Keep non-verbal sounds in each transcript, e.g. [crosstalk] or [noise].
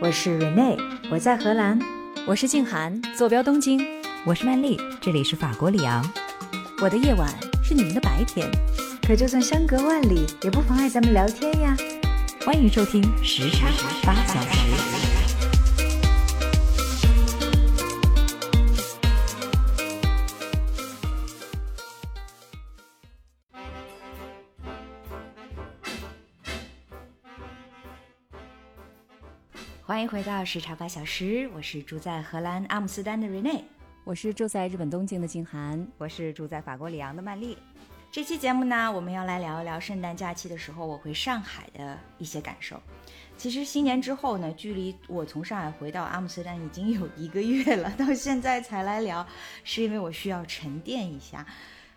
我是 Rene，我在荷兰。我是静涵，坐标东京。我是曼丽，这里是法国里昂。我的夜晚是你们的白天，可就算相隔万里，也不妨碍咱们聊天呀。欢迎收听时差八小时。迎回到时差八小时，我是住在荷兰阿姆斯特丹的 Rene，我是住在日本东京的静涵，我是住在法国里昂的曼丽。这期节目呢，我们要来聊一聊圣诞假期的时候我回上海的一些感受。其实新年之后呢，距离我从上海回到阿姆斯特丹已经有一个月了，[laughs] 到现在才来聊，是因为我需要沉淀一下。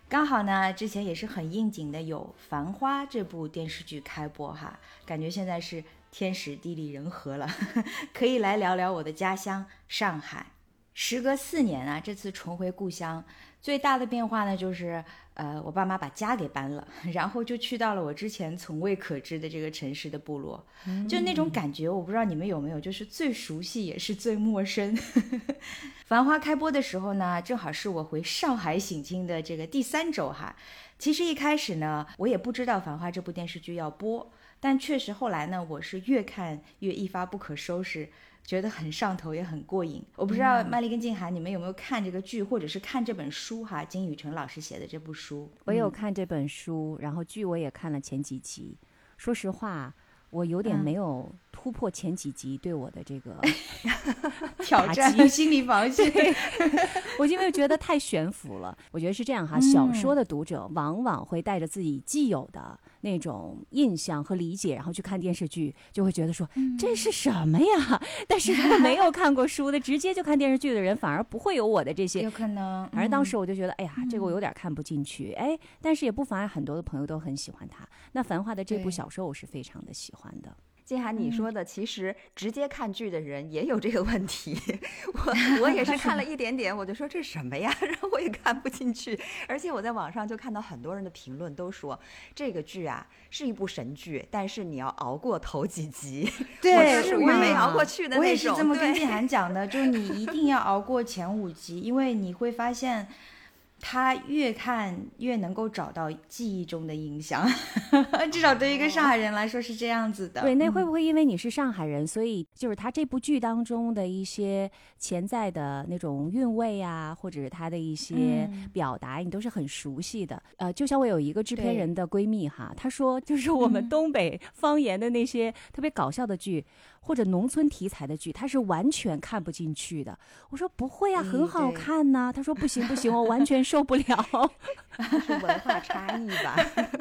刚好呢，之前也是很应景的，有《繁花》这部电视剧开播哈，感觉现在是。天时地利人和了，[laughs] 可以来聊聊我的家乡上海。时隔四年啊，这次重回故乡，最大的变化呢，就是呃，我爸妈把家给搬了，[laughs] 然后就去到了我之前从未可知的这个城市的部落，就那种感觉，我不知道你们有没有，就是最熟悉也是最陌生。[laughs] 繁花开播的时候呢，正好是我回上海省亲的这个第三周哈。其实一开始呢，我也不知道《繁花》这部电视剧要播。但确实后来呢，我是越看越一发不可收拾，觉得很上头，也很过瘾。我不知道麦丽跟静涵，你们有没有看这个剧，或者是看这本书哈？金宇澄老师写的这部书，我有看这本书，然后剧我也看了前几集。说实话，我有点没有突破前几集对我的这个 [laughs] 挑战，心理防线。[laughs] 我因为觉得太悬浮了。我觉得是这样哈，小说的读者往往会带着自己既有的。那种印象和理解，然后去看电视剧，就会觉得说这是什么呀？[laughs] 但是如果没有看过书的，直接就看电视剧的人，反而不会有我的这些。有可能。反正当时我就觉得，哎呀，这个我有点看不进去。哎，但是也不妨碍很多的朋友都很喜欢他。那《繁花》的这部小说，我是非常的喜欢的。金涵，你说的其实直接看剧的人也有这个问题。我 [laughs] 我也是看了一点点，我就说这是什么呀？[laughs] 然后我也看不进去。而且我在网上就看到很多人的评论都说这个剧啊是一部神剧，但是你要熬过头几集。对，属于没熬过去的那种。我也是这么跟金涵讲的，就是你一定 [laughs] 要熬过前五集，因为你会发现。他越看越能够找到记忆中的印象，[laughs] 至少对于一个上海人来说是这样子的。对，那会不会因为你是上海人，所以就是他这部剧当中的一些潜在的那种韵味啊，或者是他的一些表达，你都是很熟悉的？呃，就像我有一个制片人的闺蜜哈，她说就是我们东北方言的那些特别搞笑的剧。或者农村题材的剧，他是完全看不进去的。我说不会啊，很好看呢。他说不行不行，我完全受不了。[laughs] 是文化差异吧？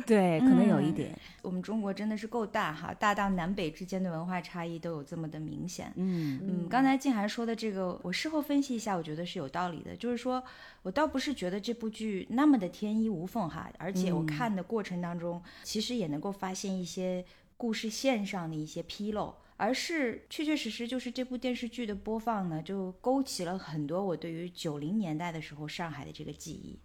对，可能有一点。我们中国真的是够大哈，大到南北之间的文化差异都有这么的明显。嗯嗯，刚才静涵说的这个，我事后分析一下，我觉得是有道理的。就是说我倒不是觉得这部剧那么的天衣无缝哈，而且我看的过程当中，其实也能够发现一些故事线上的一些纰漏。而是确确实实就是这部电视剧的播放呢，就勾起了很多我对于九零年代的时候上海的这个记忆。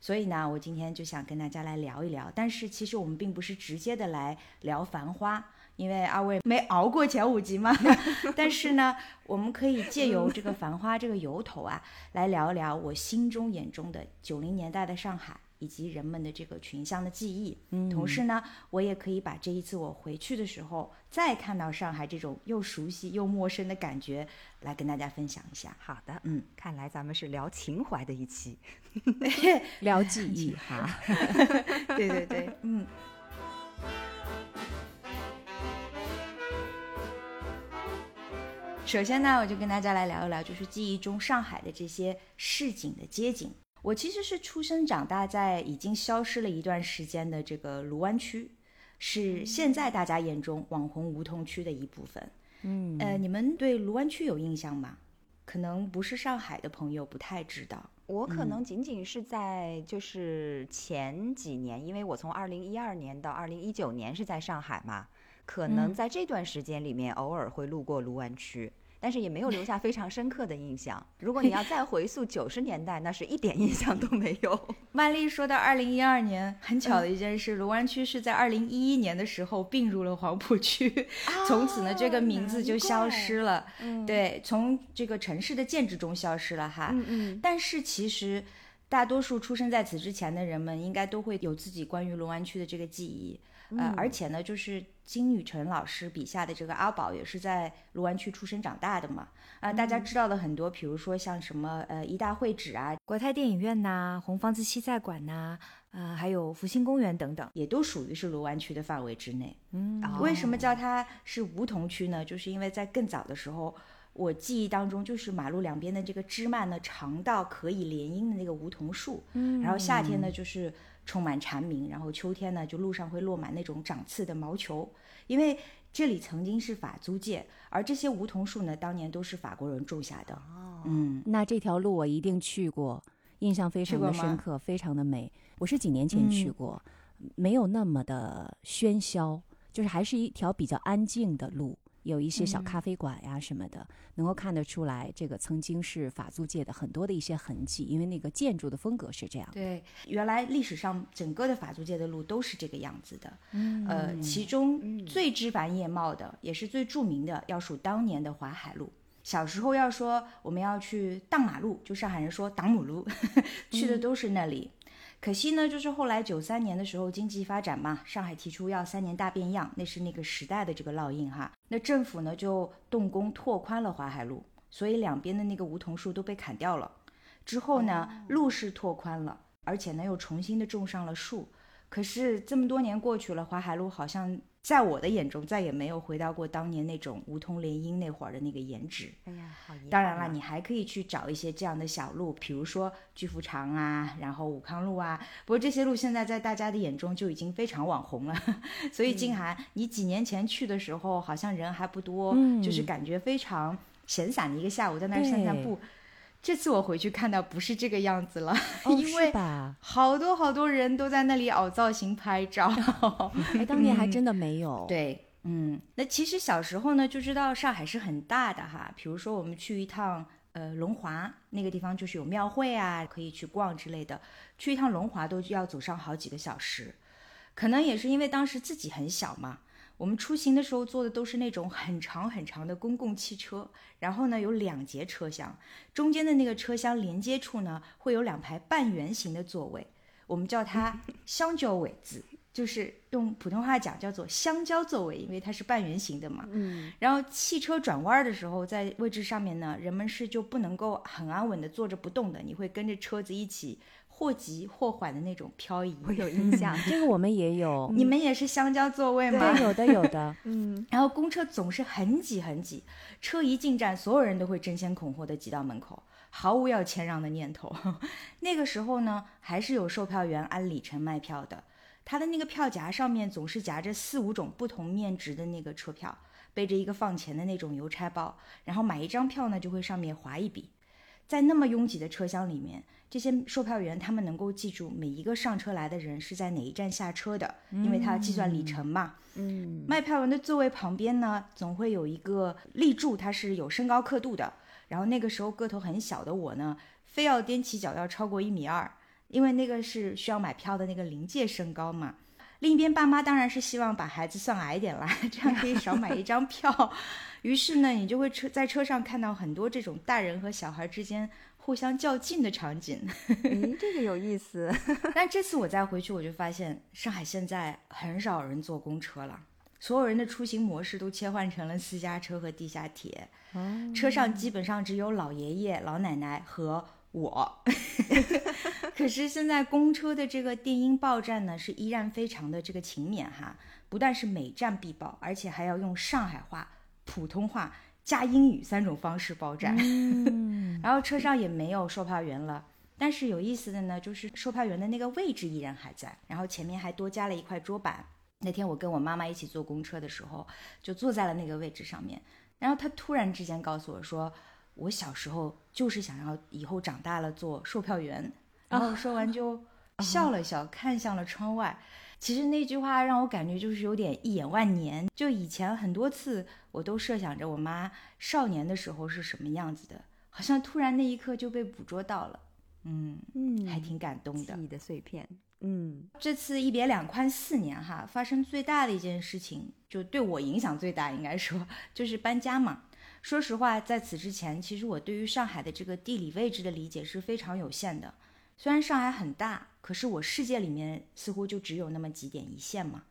所以呢，我今天就想跟大家来聊一聊。但是其实我们并不是直接的来聊《繁花》，因为二位没熬过前五集嘛。[laughs] 但是呢，我们可以借由这个《繁花》这个由头啊，来聊一聊我心中眼中的九零年代的上海。以及人们的这个群像的记忆，嗯，同时呢，我也可以把这一次我回去的时候再看到上海这种又熟悉又陌生的感觉，来跟大家分享一下。好的，嗯，看来咱们是聊情怀的一期，[laughs] 聊记忆 [laughs] 哈。[laughs] 对对对，嗯。首先呢，我就跟大家来聊一聊，就是记忆中上海的这些市井的街景。我其实是出生长大在已经消失了一段时间的这个卢湾区，是现在大家眼中网红梧桐区的一部分。嗯，呃，你们对卢湾区有印象吗？可能不是上海的朋友不太知道。我可能仅仅是在就是前几年，因为我从二零一二年到二零一九年是在上海嘛，可能在这段时间里面偶尔会路过卢湾区。但是也没有留下非常深刻的印象。如果你要再回溯九十年代，那是一点印象都没有。曼丽说到二零一二年，很巧的一件事，卢湾区是在二零一一年的时候并入了黄浦区，从此呢这个名字就消失了。对，从这个城市的建制中消失了哈。嗯嗯。但是其实。大多数出生在此之前的人们，应该都会有自己关于龙湾区的这个记忆，呃，而且呢，就是金宇澄老师笔下的这个阿宝，也是在龙湾区出生长大的嘛，啊，大家知道的很多，比如说像什么呃一大会址啊、国泰电影院呐、红房子西菜馆呐，呃，还有福星公园等等，也都属于是卢湾区的范围之内。嗯，为什么叫它是梧桐区呢？就是因为在更早的时候。我记忆当中，就是马路两边的这个枝蔓呢，长到可以联姻的那个梧桐树。嗯，然后夏天呢，就是充满蝉鸣，然后秋天呢，就路上会落满那种长刺的毛球。因为这里曾经是法租界，而这些梧桐树呢，当年都是法国人种下的。哦，嗯，那这条路我一定去过，印象非常的深刻，非常的美。我是几年前去过，没有那么的喧嚣，就是还是一条比较安静的路。有一些小咖啡馆呀什么的，能够看得出来，这个曾经是法租界的很多的一些痕迹，因为那个建筑的风格是这样。对，原来历史上整个的法租界的路都是这个样子的。嗯，呃，其中最枝繁叶茂的，也是最著名的，要数当年的淮海路。小时候要说我们要去荡马路，就上海人说挡母路，[laughs] 去的都是那里。可惜呢，就是后来九三年的时候，经济发展嘛，上海提出要三年大变样，那是那个时代的这个烙印哈。那政府呢就动工拓宽了淮海路，所以两边的那个梧桐树都被砍掉了。之后呢，路是拓宽了，而且呢又重新的种上了树。可是这么多年过去了，淮海路好像。在我的眼中，再也没有回到过当年那种梧桐联姻那会儿的那个颜值。哎呀，好当然了，你还可以去找一些这样的小路，比如说巨富长啊，然后武康路啊。不过这些路现在在大家的眼中就已经非常网红了。[laughs] 所以静涵，你几年前去的时候，好像人还不多，就是感觉非常闲散的一个下午，在那儿散散步。这次我回去看到不是这个样子了，[laughs] 因为好多好多人都在那里凹造型拍照。[laughs] 哎，当年还真的没有。对，嗯，那其实小时候呢就知道上海是很大的哈。比如说我们去一趟呃龙华那个地方，就是有庙会啊，可以去逛之类的。去一趟龙华都要走上好几个小时，可能也是因为当时自己很小嘛。我们出行的时候坐的都是那种很长很长的公共汽车，然后呢有两节车厢，中间的那个车厢连接处呢会有两排半圆形的座位，我们叫它 [laughs] 香蕉位子，就是用普通话讲叫做香蕉座位，因为它是半圆形的嘛。嗯。然后汽车转弯的时候，在位置上面呢，人们是就不能够很安稳的坐着不动的，你会跟着车子一起。或急或缓的那种漂移，我有印象。[laughs] 这个我们也有，[laughs] 你们也是香蕉座位吗？对，有的，有的。[laughs] 嗯。然后公车总是很挤很挤，车一进站，所有人都会争先恐后的挤到门口，毫无要谦让的念头。那个时候呢，还是有售票员按里程卖票的，他的那个票夹上面总是夹着四五种不同面值的那个车票，背着一个放钱的那种邮差包，然后买一张票呢，就会上面划一笔。在那么拥挤的车厢里面，这些售票员他们能够记住每一个上车来的人是在哪一站下车的，因为他要计算里程嘛。嗯，卖票员的座位旁边呢，总会有一个立柱，它是有身高刻度的。然后那个时候个头很小的我呢，非要踮起脚要超过一米二，因为那个是需要买票的那个临界身高嘛。另一边爸妈当然是希望把孩子算矮点啦，[laughs] 这样可以少买一张票。于是呢，你就会车在车上看到很多这种大人和小孩之间互相较劲的场景。咦，[laughs] 这个有意思。[laughs] 但这次我再回去，我就发现上海现在很少人坐公车了，所有人的出行模式都切换成了私家车和地下铁。车上基本上只有老爷爷、老奶奶和我。[laughs] 可是现在公车的这个电音报站呢，是依然非常的这个勤勉哈，不但是每站必报，而且还要用上海话。普通话加英语三种方式包站，[laughs] 然后车上也没有售票员了。但是有意思的呢，就是售票员的那个位置依然还在，然后前面还多加了一块桌板。那天我跟我妈妈一起坐公车的时候，就坐在了那个位置上面。然后她突然之间告诉我说：“我小时候就是想要以后长大了做售票员。”然后说完就 [laughs] 笑了笑，看向了窗外。其实那句话让我感觉就是有点一眼万年。就以前很多次，我都设想着我妈少年的时候是什么样子的，好像突然那一刻就被捕捉到了。嗯嗯，还挺感动的。记忆的碎片。嗯，这次一别两宽四年哈，发生最大的一件事情，就对我影响最大，应该说 [laughs] 就是搬家嘛。说实话，在此之前，其实我对于上海的这个地理位置的理解是非常有限的。虽然上海很大，可是我世界里面似乎就只有那么几点一线嘛。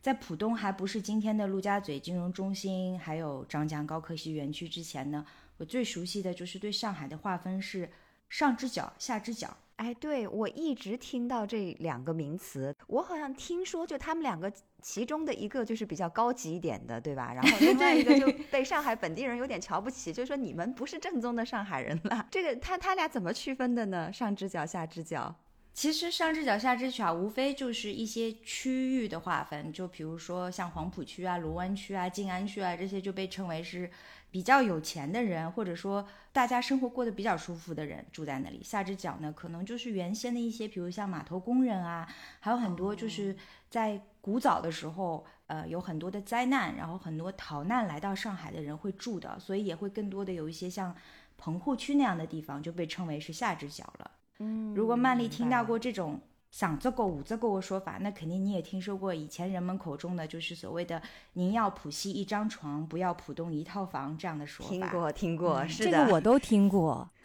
在浦东还不是今天的陆家嘴金融中心，还有张江高科技园区之前呢，我最熟悉的就是对上海的划分是上只角下只角。哎，对我一直听到这两个名词，我好像听说就他们两个其中的一个就是比较高级一点的，对吧？然后另外一个就被上海本地人有点瞧不起，就说你们不是正宗的上海人了。这个他他俩怎么区分的呢？上只脚下只脚？其实上只脚下只脚，无非就是一些区域的划分，就比如说像黄浦区啊、卢湾区啊、静安区啊这些就被称为是。比较有钱的人，或者说大家生活过得比较舒服的人住在那里。下只脚呢，可能就是原先的一些，比如像码头工人啊，还有很多就是在古早的时候，呃，有很多的灾难，然后很多逃难来到上海的人会住的，所以也会更多的有一些像棚户区那样的地方，就被称为是下只脚了。嗯，如果曼丽听到过这种。想这个五这个说法，那肯定你也听说过以前人们口中的就是所谓的“您要浦西一张床，不要浦东一套房”这样的说法。听过，听过，是的，这个我都听过，[laughs] [laughs]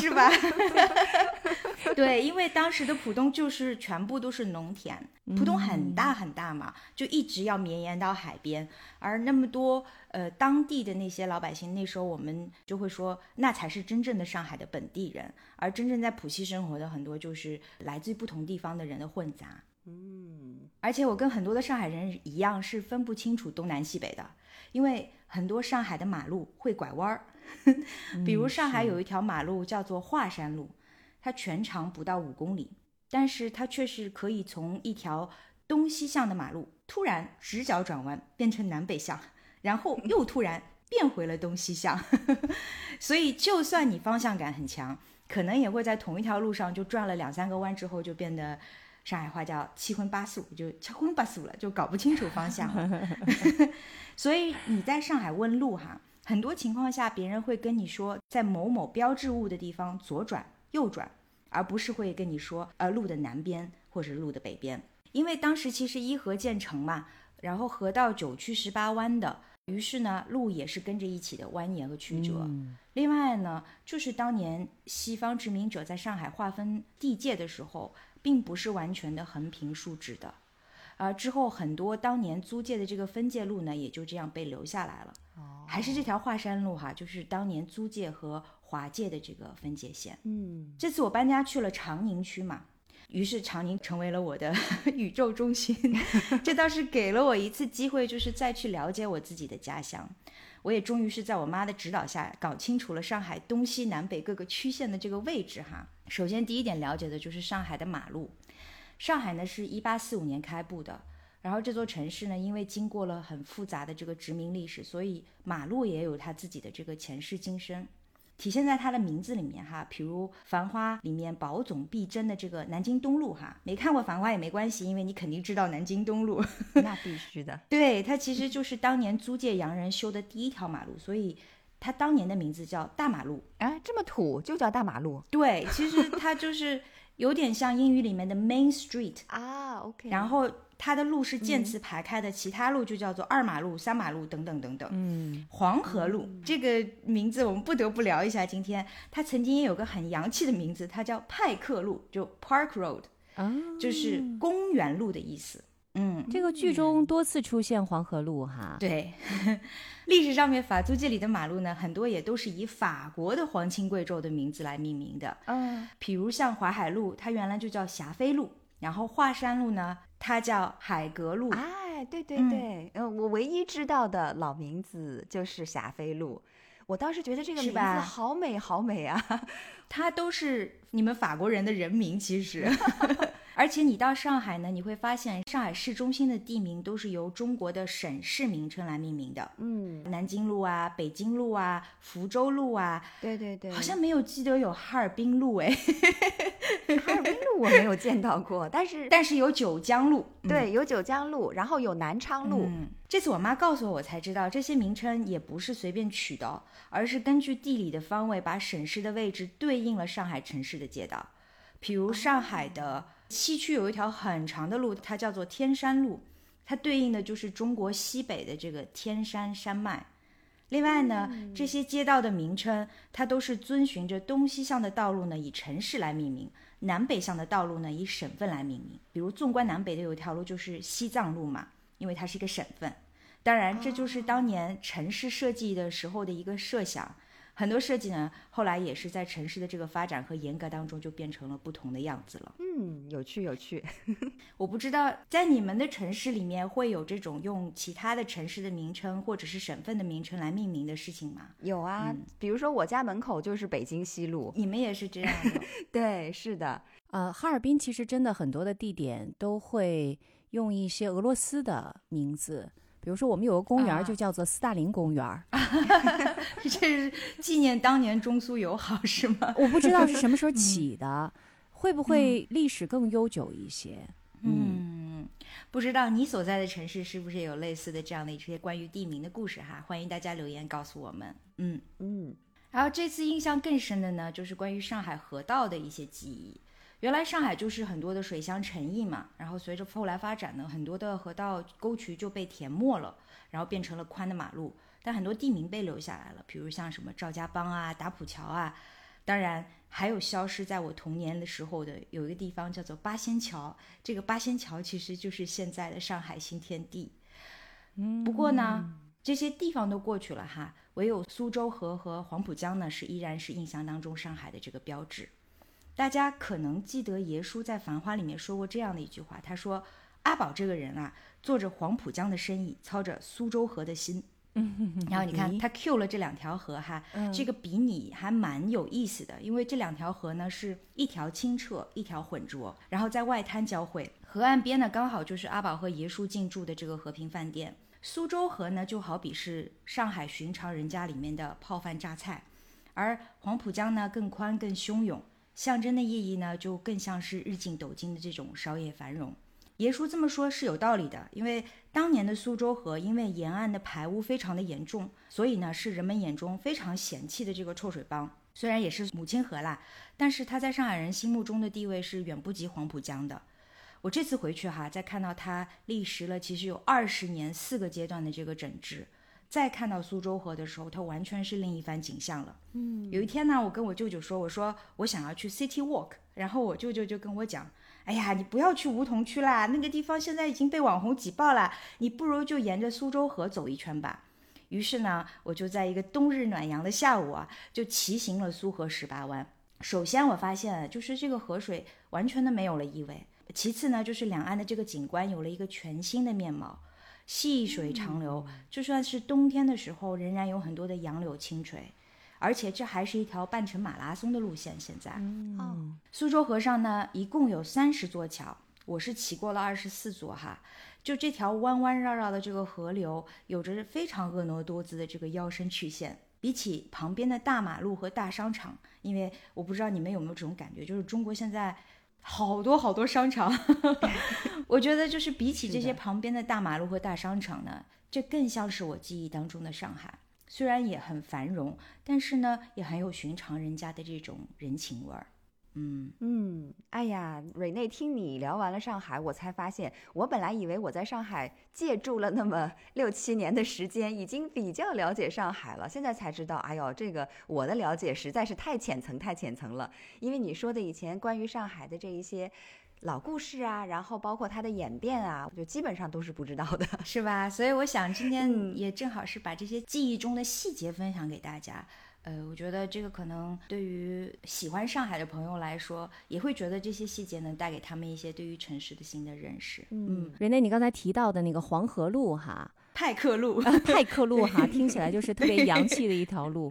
是吧？对，因为当时的浦东就是全部都是农田，浦东很大很大嘛，就一直要绵延到海边，而那么多呃当地的那些老百姓，那时候我们就会说，那才是真正的上海的本地人，而真正在浦西生活的很多就是来自于不同地方的人的混杂。嗯，而且我跟很多的上海人一样，是分不清楚东南西北的，因为很多上海的马路会拐弯儿，[laughs] 比如上海有一条马路叫做华山路。它全长不到五公里，但是它却是可以从一条东西向的马路突然直角转弯变成南北向，然后又突然变回了东西向。[laughs] 所以，就算你方向感很强，可能也会在同一条路上就转了两三个弯之后，就变得上海话叫七荤八素，就 [laughs] 七荤八素了，就搞不清楚方向。[laughs] 所以你在上海问路哈，很多情况下别人会跟你说，在某某标志物的地方左转。右转，而不是会跟你说，呃，路的南边或者路的北边，因为当时其实伊河建成嘛，然后河道九曲十八弯的，于是呢，路也是跟着一起的蜿蜒和曲折。另外呢，就是当年西方殖民者在上海划分地界的时候，并不是完全的横平竖直的，而之后很多当年租界的这个分界路呢，也就这样被留下来了。哦，还是这条华山路哈，就是当年租界和。华界的这个分界线，嗯，这次我搬家去了长宁区嘛，于是长宁成为了我的 [laughs] 宇宙中心，[laughs] 这倒是给了我一次机会，就是再去了解我自己的家乡。我也终于是在我妈的指导下搞清楚了上海东西南北各个区县的这个位置哈。首先第一点了解的就是上海的马路，上海呢是一八四五年开埠的，然后这座城市呢因为经过了很复杂的这个殖民历史，所以马路也有它自己的这个前世今生。体现在它的名字里面哈，比如《繁花》里面宝总必争的这个南京东路哈，没看过《繁花》也没关系，因为你肯定知道南京东路。[laughs] 那必须的。[laughs] 对，它其实就是当年租界洋人修的第一条马路，所以它当年的名字叫大马路。哎，这么土就叫大马路？对，其实它就是有点像英语里面的 Main Street [laughs] 啊。OK，然后。它的路是渐次排开的，其他路就叫做二马路、三马路等等等等。嗯，黄河路这个名字我们不得不聊一下。今天它曾经也有个很洋气的名字，它叫派克路，就 Park Road，啊，就是公园路的意思。嗯，这个剧中多次出现黄河路哈。对，[laughs] 历史上面法租界里的马路呢，很多也都是以法国的皇亲贵胄的名字来命名的。嗯，比如像淮海路，它原来就叫霞飞路。然后华山路呢，它叫海格路。哎，对对对，呃，我唯一知道的老名字就是霞飞路。我当时觉得这个名字好美好美啊，[laughs] 它都是你们法国人的人名，其实。[laughs] 而且你到上海呢，你会发现上海市中心的地名都是由中国的省市名称来命名的。嗯，南京路啊，北京路啊，福州路啊，对对对，好像没有记得有哈尔滨路哎。[laughs] 哈尔滨路我没有见到过，但是 [laughs] 但是有九江路，对，有九江路，然后有南昌路。嗯，这次我妈告诉我，我才知道这些名称也不是随便取的，而是根据地理的方位，把省市的位置对应了上海城市的街道。比如上海的西区有一条很长的路，它叫做天山路，它对应的就是中国西北的这个天山山脉。另外呢，这些街道的名称，它都是遵循着东西向的道路呢以城市来命名，南北向的道路呢以省份来命名。比如纵观南北的有一条路就是西藏路嘛，因为它是一个省份。当然，这就是当年城市设计的时候的一个设想。很多设计呢，后来也是在城市的这个发展和严格当中，就变成了不同的样子了。嗯，有趣有趣。[laughs] 我不知道在你们的城市里面会有这种用其他的城市的名称或者是省份的名称来命名的事情吗？有啊，比如说我家门口就是北京西路，你们也是这样的？[laughs] 对，是的。呃，哈尔滨其实真的很多的地点都会用一些俄罗斯的名字。比如说，我们有个公园就叫做斯大林公园，[laughs] 这是纪念当年中苏友好是吗？我不知道是什么时候 [laughs] 起的，会不会历史更悠久一些？嗯，不知道你所在的城市是不是有类似的这样的一些关于地名的故事哈？欢迎大家留言告诉我们。嗯嗯，然后这次印象更深的呢，就是关于上海河道的一些记忆。原来上海就是很多的水乡城邑嘛，然后随着后来发展呢，很多的河道沟渠就被填没了，然后变成了宽的马路，但很多地名被留下来了，比如像什么赵家浜啊、打浦桥啊，当然还有消失在我童年的时候的有一个地方叫做八仙桥，这个八仙桥其实就是现在的上海新天地。嗯，不过呢，这些地方都过去了哈，唯有苏州河和黄浦江呢是依然是印象当中上海的这个标志。大家可能记得爷叔在《繁花》里面说过这样的一句话，他说：“阿宝这个人啊，做着黄浦江的生意，操着苏州河的心。[laughs] ”然后你看他 Q 了这两条河哈，这个比拟还蛮有意思的，因为这两条河呢是一条清澈，一条浑浊，然后在外滩交汇，河岸边呢刚好就是阿宝和爷叔进驻的这个和平饭店。苏州河呢就好比是上海寻常人家里面的泡饭榨菜，而黄浦江呢更宽更汹涌。象征的意义呢，就更像是日进斗金的这种商业繁荣。爷叔这么说是有道理的，因为当年的苏州河因为沿岸的排污非常的严重，所以呢是人们眼中非常嫌弃的这个臭水帮。虽然也是母亲河啦，但是它在上海人心目中的地位是远不及黄浦江的。我这次回去哈，在看到它历时了其实有二十年四个阶段的这个整治。再看到苏州河的时候，它完全是另一番景象了。嗯，有一天呢，我跟我舅舅说，我说我想要去 City Walk，然后我舅舅就跟我讲，哎呀，你不要去梧桐区啦，那个地方现在已经被网红挤爆了，你不如就沿着苏州河走一圈吧。于是呢，我就在一个冬日暖阳的下午啊，就骑行了苏河十八弯。首先我发现，就是这个河水完全的没有了异味；其次呢，就是两岸的这个景观有了一个全新的面貌。细水长流，就算是冬天的时候，仍然有很多的杨柳青垂，而且这还是一条半程马拉松的路线。现在，哦，苏州河上呢，一共有三十座桥，我是骑过了二十四座哈。就这条弯弯绕绕的这个河流，有着非常婀娜多姿的这个腰身曲线，比起旁边的大马路和大商场，因为我不知道你们有没有这种感觉，就是中国现在。好多好多商场，[laughs] 我觉得就是比起这些旁边的大马路和大商场呢，这更像是我记忆当中的上海。虽然也很繁荣，但是呢，也很有寻常人家的这种人情味儿。嗯嗯，哎呀，蕊内，听你聊完了上海，我才发现，我本来以为我在上海借住了那么 [laughs] 六七年的时间，已经比较了解上海了。现在才知道，哎呦，这个我的了解实在是太浅层、太浅层了。因为你说的以前关于上海的这一些老故事啊，然后包括它的演变啊，就基本上都是不知道的，是吧？所以我想今天也正好是把这些记忆中的细节分享给大家。呃，我觉得这个可能对于喜欢上海的朋友来说，也会觉得这些细节能带给他们一些对于城市的新的认识。嗯，瑞内，你刚才提到的那个黄河路哈，派克路，派克路哈，听起来就是特别洋气的一条路。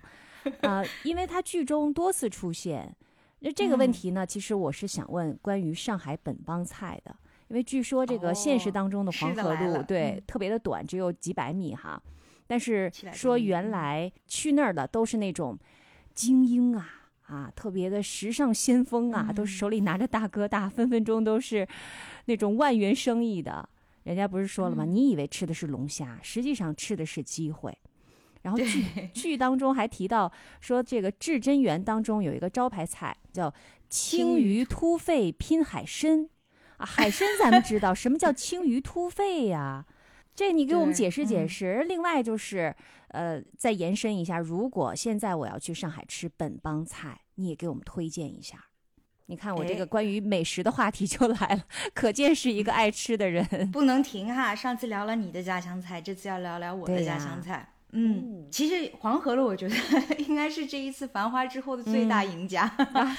啊，因为它剧中多次出现，那这个问题呢，其实我是想问关于上海本帮菜的，因为据说这个现实当中的黄河路对特别的短，只有几百米哈。但是说原来去那儿的都是那种精英啊啊，特别的时尚先锋啊，都是手里拿着大哥大，分分钟都是那种万元生意的。人家不是说了吗？你以为吃的是龙虾，实际上吃的是机会。然后剧 [laughs] 剧当中还提到说，这个至真园当中有一个招牌菜叫青鱼突肺拼海参啊，海参咱们知道什么叫青鱼突肺呀？这你给我们解释解释。另外就是，呃，再延伸一下，如果现在我要去上海吃本帮菜，你也给我们推荐一下。你看我这个关于美食的话题就来了，可见是一个爱吃的人，[laughs] 不能停哈。上次聊了你的家乡菜，这次要聊聊我的家乡菜。嗯，其实黄河路我觉得 [laughs] 应该是这一次繁华之后的最大赢家，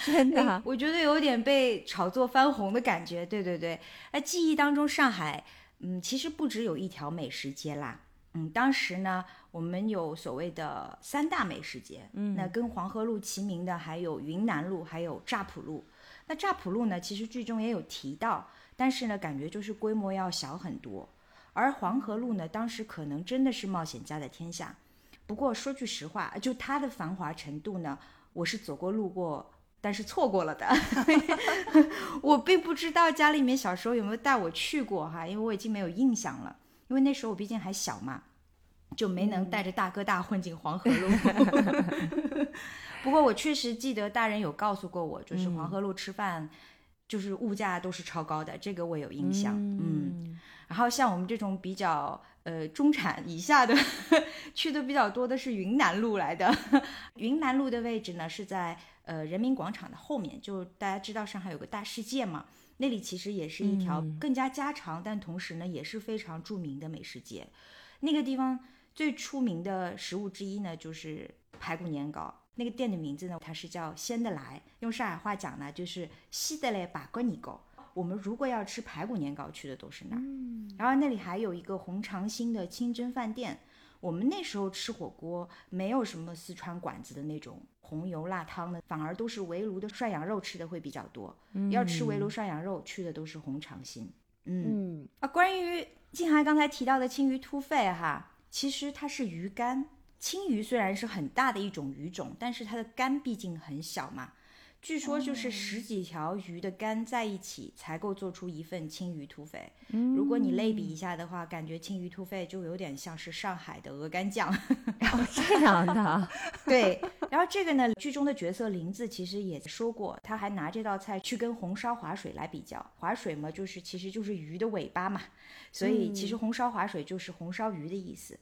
真 [laughs] 的，我觉得有点被炒作翻红的感觉。对对对，哎，记忆当中上海。嗯，其实不只有一条美食街啦。嗯，当时呢，我们有所谓的三大美食街。嗯，那跟黄河路齐名的还有云南路，还有乍浦路。那乍浦路呢，其实剧中也有提到，但是呢，感觉就是规模要小很多。而黄河路呢，当时可能真的是冒险家的天下。不过说句实话，就它的繁华程度呢，我是走过路过。但是错过了的，[laughs] 我并不知道家里面小时候有没有带我去过哈，因为我已经没有印象了，因为那时候我毕竟还小嘛，就没能带着大哥大混进黄河路。[laughs] 不过我确实记得大人有告诉过我，就是黄河路吃饭，就是物价都是超高的，这个我有印象。嗯，然后像我们这种比较。呃，中产以下的 [laughs] 去的比较多的是云南路来的。云南路的位置呢是在呃人民广场的后面，就大家知道上海有个大世界嘛，那里其实也是一条更加家常，但同时呢也是非常著名的美食街。那个地方最出名的食物之一呢就是排骨年糕，那个店的名字呢它是叫鲜得来，用上海话讲呢就是西得来把骨年糕。我们如果要吃排骨年糕，去的都是那儿。然后那里还有一个红长兴的清真饭店。我们那时候吃火锅，没有什么四川馆子的那种红油辣汤的，反而都是围炉的涮羊肉吃的会比较多。要吃围炉涮羊肉，去的都是红长兴。嗯啊，关于静涵刚才提到的青鱼突肺哈，其实它是鱼肝。青鱼虽然是很大的一种鱼种，但是它的肝毕竟很小嘛。据说就是十几条鱼的肝在一起才够做出一份青鱼突肺。如果你类比一下的话，感觉青鱼土匪就有点像是上海的鹅肝酱。然 [laughs] 后这样的，[laughs] 对。然后这个呢，剧中的角色林子其实也说过，他还拿这道菜去跟红烧划水来比较。划水嘛，就是其实就是鱼的尾巴嘛，所以其实红烧划水就是红烧鱼的意思。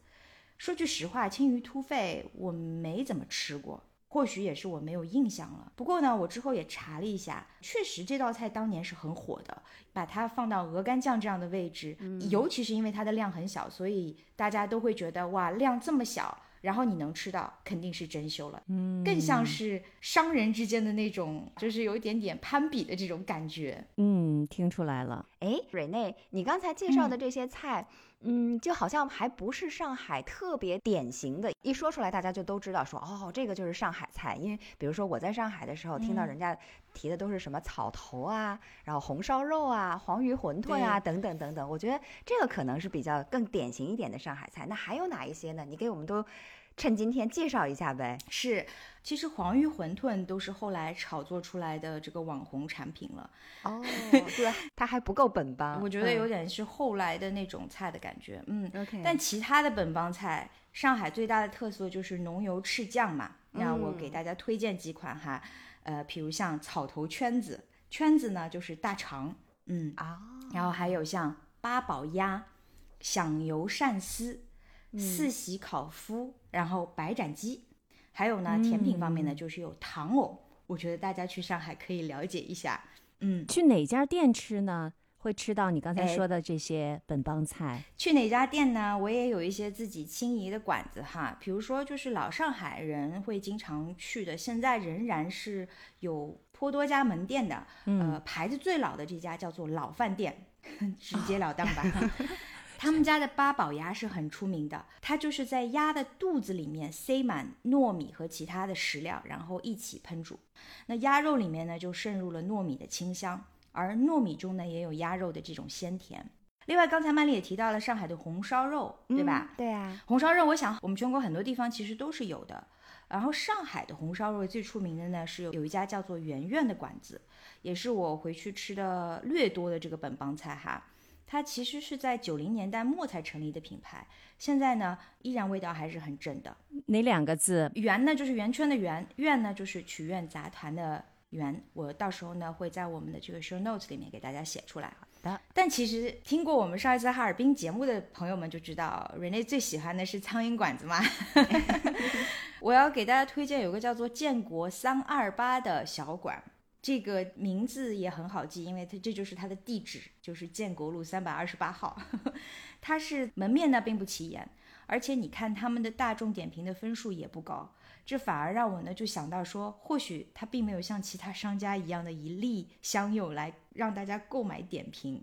说句实话，青鱼突肺我没怎么吃过。或许也是我没有印象了。不过呢，我之后也查了一下，确实这道菜当年是很火的。把它放到鹅肝酱这样的位置，尤其是因为它的量很小，所以大家都会觉得哇，量这么小，然后你能吃到，肯定是珍馐了。嗯，更像是商人之间的那种，就是有一点点攀比的这种感觉。嗯，听出来了。哎，蕊内，你刚才介绍的这些菜。嗯，就好像还不是上海特别典型的，一说出来大家就都知道，说哦，这个就是上海菜。因为比如说我在上海的时候，听到人家提的都是什么草头啊，然后红烧肉啊、黄鱼馄饨啊等等等等，我觉得这个可能是比较更典型一点的上海菜。那还有哪一些呢？你给我们都。趁今天介绍一下呗。是，其实黄鱼馄饨都是后来炒作出来的这个网红产品了。哦，[laughs] 对，它还不够本帮，我觉得有点是后来的那种菜的感觉。嗯，OK。但其他的本帮菜，上海最大的特色就是浓油赤酱嘛。那我给大家推荐几款哈，呃，比如像草头圈子，圈子呢就是大肠，嗯啊，然后还有像八宝鸭、响油鳝丝。四喜烤麸，然后白斩鸡，还有呢，甜品方面呢，就是有糖藕。我觉得大家去上海可以了解一下。嗯，去哪家店吃呢？会吃到你刚才说的这些本帮菜？去哪家店呢？我也有一些自己心仪的馆子哈，比如说就是老上海人会经常去的，现在仍然是有颇多家门店的。呃，牌子最老的这家叫做老饭店，[laughs] 直截了当吧。[laughs] 他们家的八宝鸭是很出名的，它就是在鸭的肚子里面塞满糯米和其他的食料，然后一起烹煮。那鸭肉里面呢，就渗入了糯米的清香，而糯米中呢，也有鸭肉的这种鲜甜。另外，刚才曼丽也提到了上海的红烧肉，对吧？对啊，红烧肉，我想我们全国很多地方其实都是有的。然后上海的红烧肉最出名的呢，是有有一家叫做圆圆的馆子，也是我回去吃的略多的这个本帮菜哈。它其实是在九零年代末才成立的品牌，现在呢依然味道还是很正的。哪两个字？圆呢就是圆圈的圆，院呢就是曲苑杂谈的圆。我到时候呢会在我们的这个 show notes 里面给大家写出来。但其实听过我们上一次哈尔滨节目的朋友们就知道，Rene 最喜欢的是苍蝇馆子嘛。[laughs] 我要给大家推荐有个叫做建国三二八的小馆，这个名字也很好记，因为它这就是它的地址，就是建国路三百二十八号。[laughs] 它是门面呢并不起眼，而且你看他们的大众点评的分数也不高。这反而让我呢就想到说，或许它并没有像其他商家一样的一利相诱来让大家购买点评，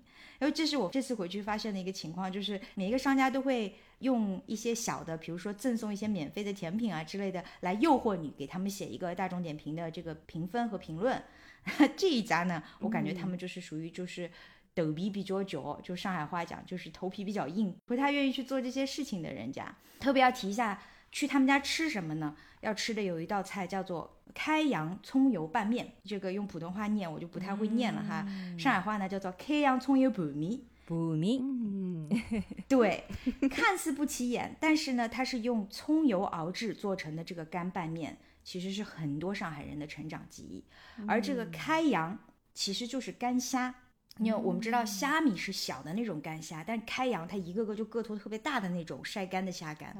因为这是我这次回去发现的一个情况，就是每一个商家都会用一些小的，比如说赠送一些免费的甜品啊之类的来诱惑你，给他们写一个大众点评的这个评分和评论。[laughs] 这一家呢，我感觉他们就是属于就是抖皮比较久，就上海话讲就是头皮比较硬，不太愿意去做这些事情的人家。特别要提一下，去他们家吃什么呢？要吃的有一道菜叫做开阳葱油拌面，这个用普通话念我就不太会念了哈。上海话呢叫做开阳葱油拌面，拌面。嗯，[laughs] 对，看似不起眼，但是呢，它是用葱油熬制做成的这个干拌面，其实是很多上海人的成长记忆。而这个开阳其实就是干虾。因为我们知道虾米是小的那种干虾，但是开阳它一个个就个头特别大的那种晒干的虾干。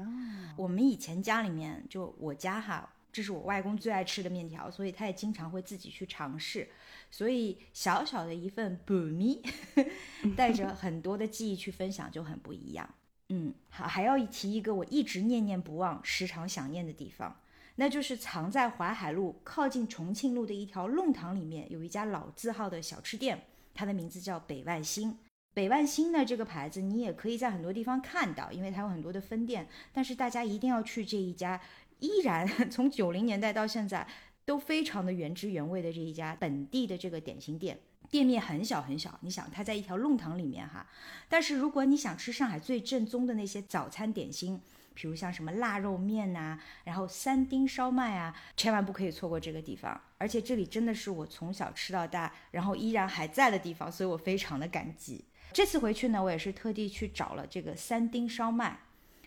我们以前家里面就我家哈，这是我外公最爱吃的面条，所以他也经常会自己去尝试。所以小小的一份拌面，带着 [laughs] 很多的记忆去分享就很不一样。嗯，好，还要提一个我一直念念不忘、时常想念的地方，那就是藏在淮海路靠近重庆路的一条弄堂里面，有一家老字号的小吃店。它的名字叫北万兴，北万兴呢这个牌子你也可以在很多地方看到，因为它有很多的分店。但是大家一定要去这一家，依然 [laughs] 从九零年代到现在都非常的原汁原味的这一家本地的这个点心店，店面很小很小。你想它在一条弄堂里面哈，但是如果你想吃上海最正宗的那些早餐点心。比如像什么腊肉面呐，然后三丁烧麦啊，千万不可以错过这个地方。而且这里真的是我从小吃到大，然后依然还在的地方，所以我非常的感激。这次回去呢，我也是特地去找了这个三丁烧麦。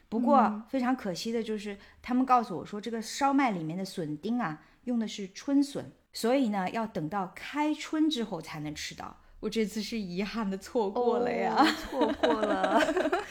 不过非常可惜的就是，他们告诉我说，这个烧麦里面的笋丁啊，用的是春笋，所以呢，要等到开春之后才能吃到。我这次是遗憾的错过了呀，错过了。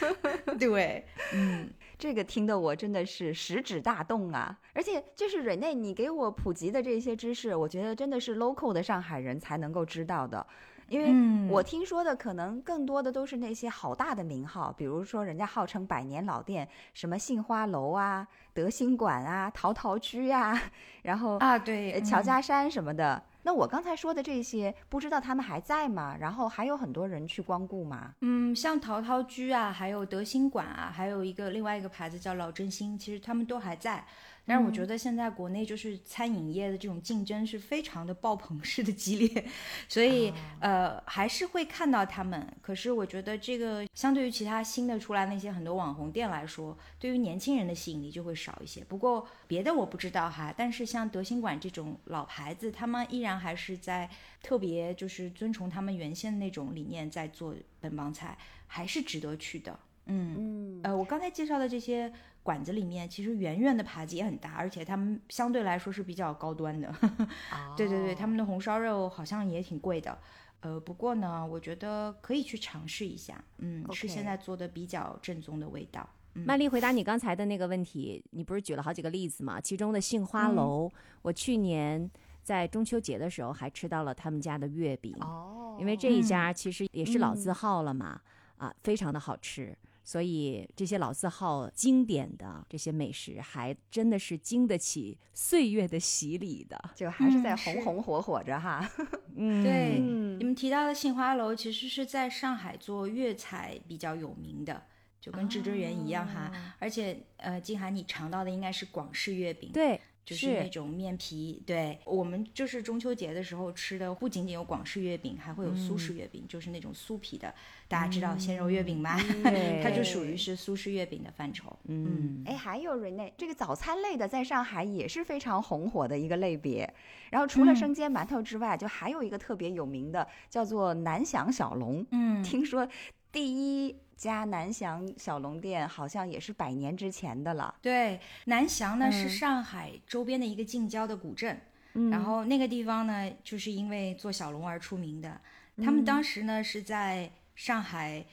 [laughs] 对，嗯。这个听得我真的是食指大动啊！而且就是瑞内，你给我普及的这些知识，我觉得真的是 local 的上海人才能够知道的，因为我听说的可能更多的都是那些好大的名号，比如说人家号称百年老店，什么杏花楼啊、德兴馆啊、陶陶居啊，[laughs] 然后啊对，乔家山什么的。那我刚才说的这些，不知道他们还在吗？然后还有很多人去光顾吗？嗯，像陶陶居啊，还有德兴馆啊，还有一个另外一个牌子叫老振兴，其实他们都还在。但是我觉得现在国内就是餐饮业的这种竞争是非常的爆棚式的激烈，所以呃还是会看到他们。可是我觉得这个相对于其他新的出来那些很多网红店来说，对于年轻人的吸引力就会少一些。不过别的我不知道哈，但是像德兴馆这种老牌子，他们依然还是在特别就是遵从他们原先的那种理念在做本帮菜，还是值得去的。嗯嗯，呃，我刚才介绍的这些。馆子里面其实圆圆的扒鸡也很大，而且他们相对来说是比较高端的。[laughs] 对对对，他们的红烧肉好像也挺贵的。呃，不过呢，我觉得可以去尝试一下。嗯，是现在做的比较正宗的味道。曼丽回答你刚才的那个问题，你不是举了好几个例子吗？其中的杏花楼，我去年在中秋节的时候还吃到了他们家的月饼。哦，因为这一家其实也是老字号了嘛，啊，非常的好吃。所以这些老字号经典的这些美食，还真的是经得起岁月的洗礼的，就还是在红红火火着哈。[laughs] 嗯，对，嗯。你们提到的杏花楼其实是在上海做粤菜比较有名的，就跟至尊园一样哈。哦而且呃，静涵你尝到的应该是广式月饼，对，就是那种面皮。对我们就是中秋节的时候吃的，不仅仅有广式月饼，还会有苏式月饼，就是那种酥皮的。大家知道鲜肉月饼吗？对 [laughs] 它就属于是苏式月饼的范畴。嗯，哎，还有 Rene，这个早餐类的在上海也是非常红火的一个类别。然后除了嗯生煎馒头之外，就还有一个特别有名的，叫做南翔小笼。嗯，听说第一家南翔小龙店好像也是百年之前的了。对，南翔呢、是嗯上海周边的一个近郊的古镇。嗯然后那个地方呢，就是因为做小龙而出名的。他们嗯当时呢是在上海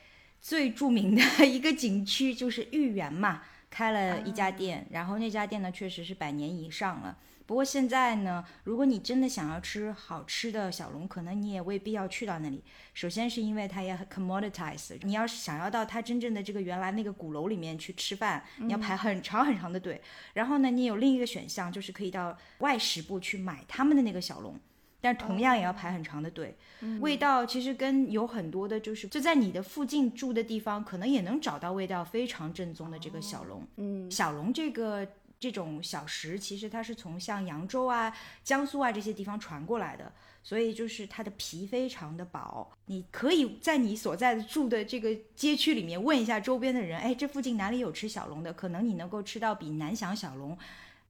最著名的 [laughs] 一个景区，就是豫园嘛，开了一家店。然后那家店呢，确实是百年以上了。不过现在呢，如果你真的想要吃好吃的小龙，可能你也未必要去到那里。首先是因为它也很 commoditize，你要是想要到它真正的这个原来那个鼓楼里面去吃饭，你要排很长很长的队。然后呢，你有另一个选项，就是可以到外食部去买他们的那个小龙。但同样也要排很长的队，味道其实跟有很多的，就是就在你的附近住的地方，可能也能找到味道非常正宗的这个小龙。嗯，小龙这个这种小食，其实它是从像扬州啊、江苏啊这些地方传过来的，所以就是它的皮非常的薄。你可以在你所在的住的这个街区里面问一下周边的人，哎，这附近哪里有吃小龙的？可能你能够吃到比南翔小龙。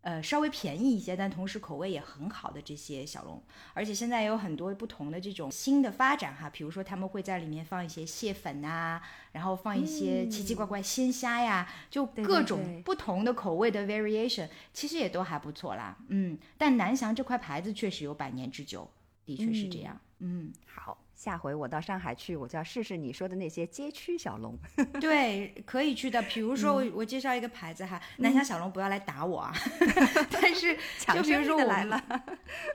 呃，稍微便宜一些，但同时口味也很好的这些小笼，而且现在也有很多不同的这种新的发展哈，比如说他们会在里面放一些蟹粉啊，然后放一些奇奇怪怪鲜虾呀，就各种不同的口味的 variation，其实也都还不错啦。嗯，但南翔这块牌子确实有百年之久，的确是这样。嗯，好，下回我到上海去，我就要试试你说的那些街区小笼。[laughs] 对，可以去的。比如说我我介绍一个牌子哈，南翔小龙不要来打我啊，[laughs] 但是 [laughs] 抢就比如生意说我们的来了，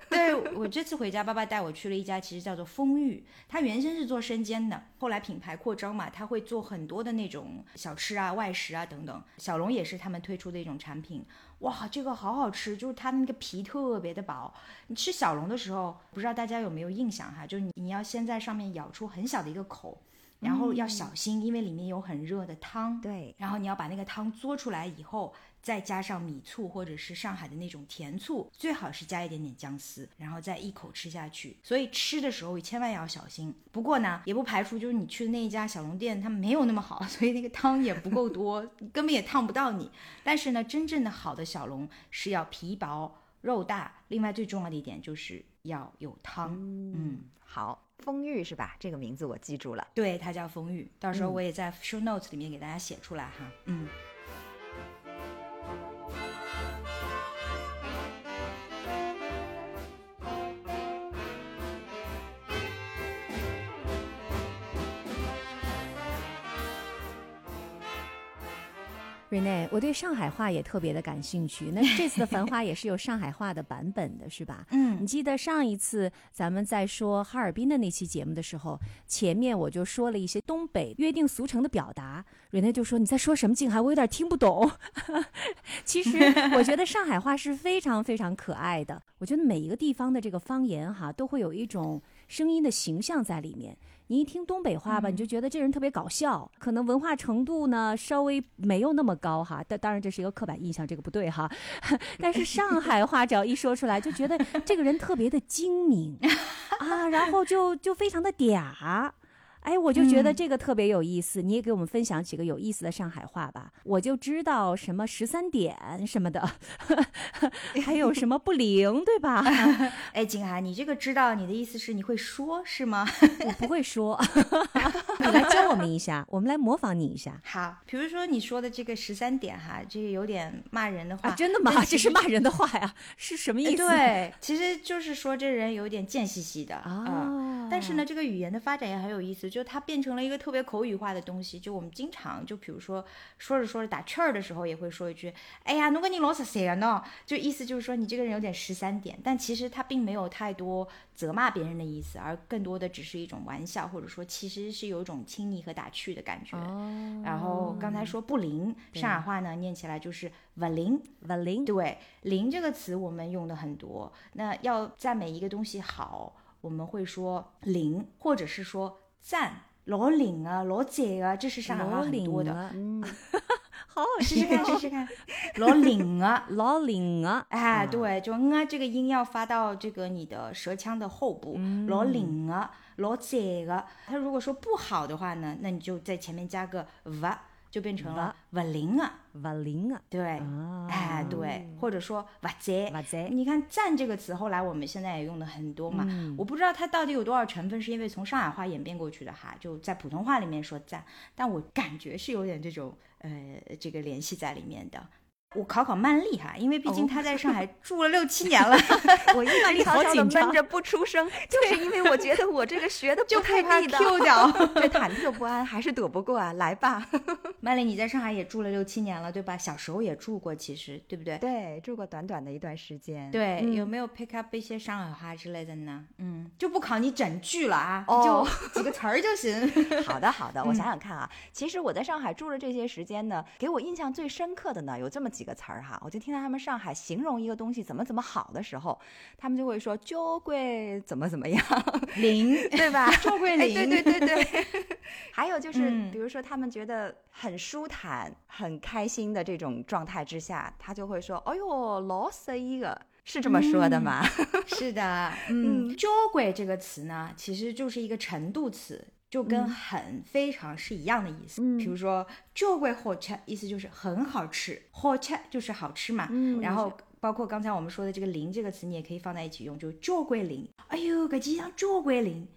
对我这次回家，爸爸带我去了一家，其实叫做丰裕，它原先是做生煎的，后来品牌扩张嘛，它会做很多的那种小吃啊、外食啊等等。小龙也是他们推出的一种产品，哇，这个好好吃，就是它那个皮特别的薄。你吃小笼的时候，不知道大家有没有印象哈？就是你你要先在上面咬出很小的一个口，然后要小心，因为里面有很热的汤。对，然后你要把那个汤嘬出来以后，再加上米醋或者是上海的那种甜醋，最好是加一点点姜丝，然后再一口吃下去。所以吃的时候千万要小心。不过呢，也不排除就是你去的那一家小笼店，它没有那么好，[laughs] 所以那个汤也不够多，根本也烫不到你。但是呢，真正的好的小笼是要皮薄肉大，另外最重要的一点就是要有汤。嗯好，丰裕是吧？这个名字我记住了。对，它叫丰裕，到时候我也在 show notes 里面给大家写出来哈。嗯。Rene，我对上海话也特别的感兴趣。那这次的《繁花》也是有上海话的版本的，是吧？嗯你记得上一次咱们在说哈尔滨的那期节目的时候，前面我就说了一些东北约定俗成的表达，Rene 就说你在说什么？静涵，我有点听不懂。[laughs] 其实我觉得上海话是非常非常可爱的。我觉得每一个地方的这个方言哈，都会有一种声音的形象在里面。你一听东北话吧，你就觉得这人特别搞笑，可能文化程度呢稍微没有那么高哈。但当然这是一个刻板印象，这个不对哈。[laughs] 但是上海话只要一说出来，就觉得这个人特别的精明啊，然后就就非常的嗲。哎，我就觉得嗯这个特别有意思，你也给我们分享几个有意思的上海话吧。我就知道什么十三点什么的，[laughs] 还有什么不灵，对吧？[laughs] 哎，景涵，你这个知道，你的意思是你会说是吗？[laughs] 我不会说，你来教我们一下，我们来模仿你一下。好，比如说你说的这个十三点哈，这个有点骂人的话，啊，真的吗？这是骂人的话呀？是什么意哎思？对，其实就是说这人有点贱兮兮的啊嗯但是呢，这个语言的发展也很有意思，就它变成了一个特别口语化的东西。就我们经常就比如说说着说着打趣儿的时候，也会说一句：“哎呀，侬个你老十三了呢。”就意思就是说你这个人有点十三点。但其实它并没有太多责骂别人的意思，而更多的只是一种玩笑，或者说其实是有一种亲昵和打趣的感觉。然后刚才说不灵，上海话呢念起来就是不灵，不灵。对，灵这个词我们用的很多。那要赞美一个东西好。我们会说灵，或者是说赞，老灵啊，老赞啊，这是上海话很多的。嗯，[laughs] 好，[laughs] 试试看，试试看，[laughs] 老灵啊，老灵啊，哎，对，就啊这个音要发到这个你的舌腔的后部，老灵啊，老赞啊。他如果说不好的话呢，那你就在前面加个 v。就变成了不灵啊，不灵啊，对，哎，对，或者说不赞，不赞。你看“赞”这个词，后来我们现在也用的很多嘛。我不知道它到底有多少成分是因为从上海话演变过去的哈，就在普通话里面说赞，但我感觉是有点这种呃这个联系在里面的。我考考曼丽哈，因为毕竟她在 [laughs] 上海住了六七年了，[laughs] 我一直悄悄的闷着不出声，[laughs] 就是因为我觉得我这个学的就太地道，这忐忑不安还是躲不过啊。来吧，曼丽，你在上海也住了六七年了，对吧？小时候也住过，其实对不对？对，住过短短的一段时间。对，有没有 pick up 一些上海话之类的呢？嗯，就不考你整句了啊，就几个词儿就行。好的，好的，我想想看啊，其实我在上海住了这些时间呢，给我印象最深刻的呢，有这么。几个词儿哈，我就听到他们上海形容一个东西怎么怎么好的时候，他们就会说“娇贵怎么怎么样 [laughs] 灵”，对吧？娇贵灵，对对对对。[laughs] 还有就是，比如说他们觉得很舒坦、很开心的这种状态之下，他就会说：“哎呦，老色一个，是这么说的吗？”是的，[laughs] 嗯，“娇贵”这个词呢，其实就是一个程度词。就跟很非常是一样的意思，比如说就会好吃，意思就是很好吃，好吃就是好吃嘛。然后包括刚才我们说的这个“零”这个词，你也可以放在一起用，就就怪零。哎呦，搿件衣裳就贵灵，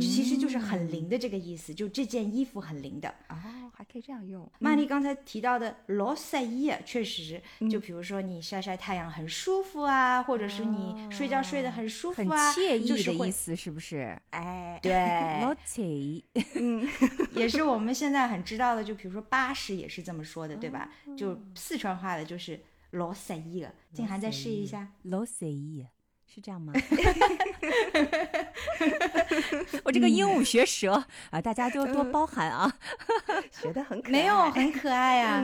其实就是很灵的这个意思，就这件衣服很灵的。哦还可以这样用。曼丽刚才提到的老晒衣，确实，就比如说你晒晒太阳很舒服啊，或者是你睡觉睡得很舒服啊，很惬意的意思，是不是？哎，[laughs] 对，老惬意，嗯，也是我们现在很知道的。就比如说巴士也是这么说的，对吧？就四川话的，就是老晒衣了。静涵再试一下，老晒衣。是这样吗？[laughs] 我这个鹦鹉学舌啊，大家就多包涵啊。[laughs] 学的很可爱，没有很可爱啊，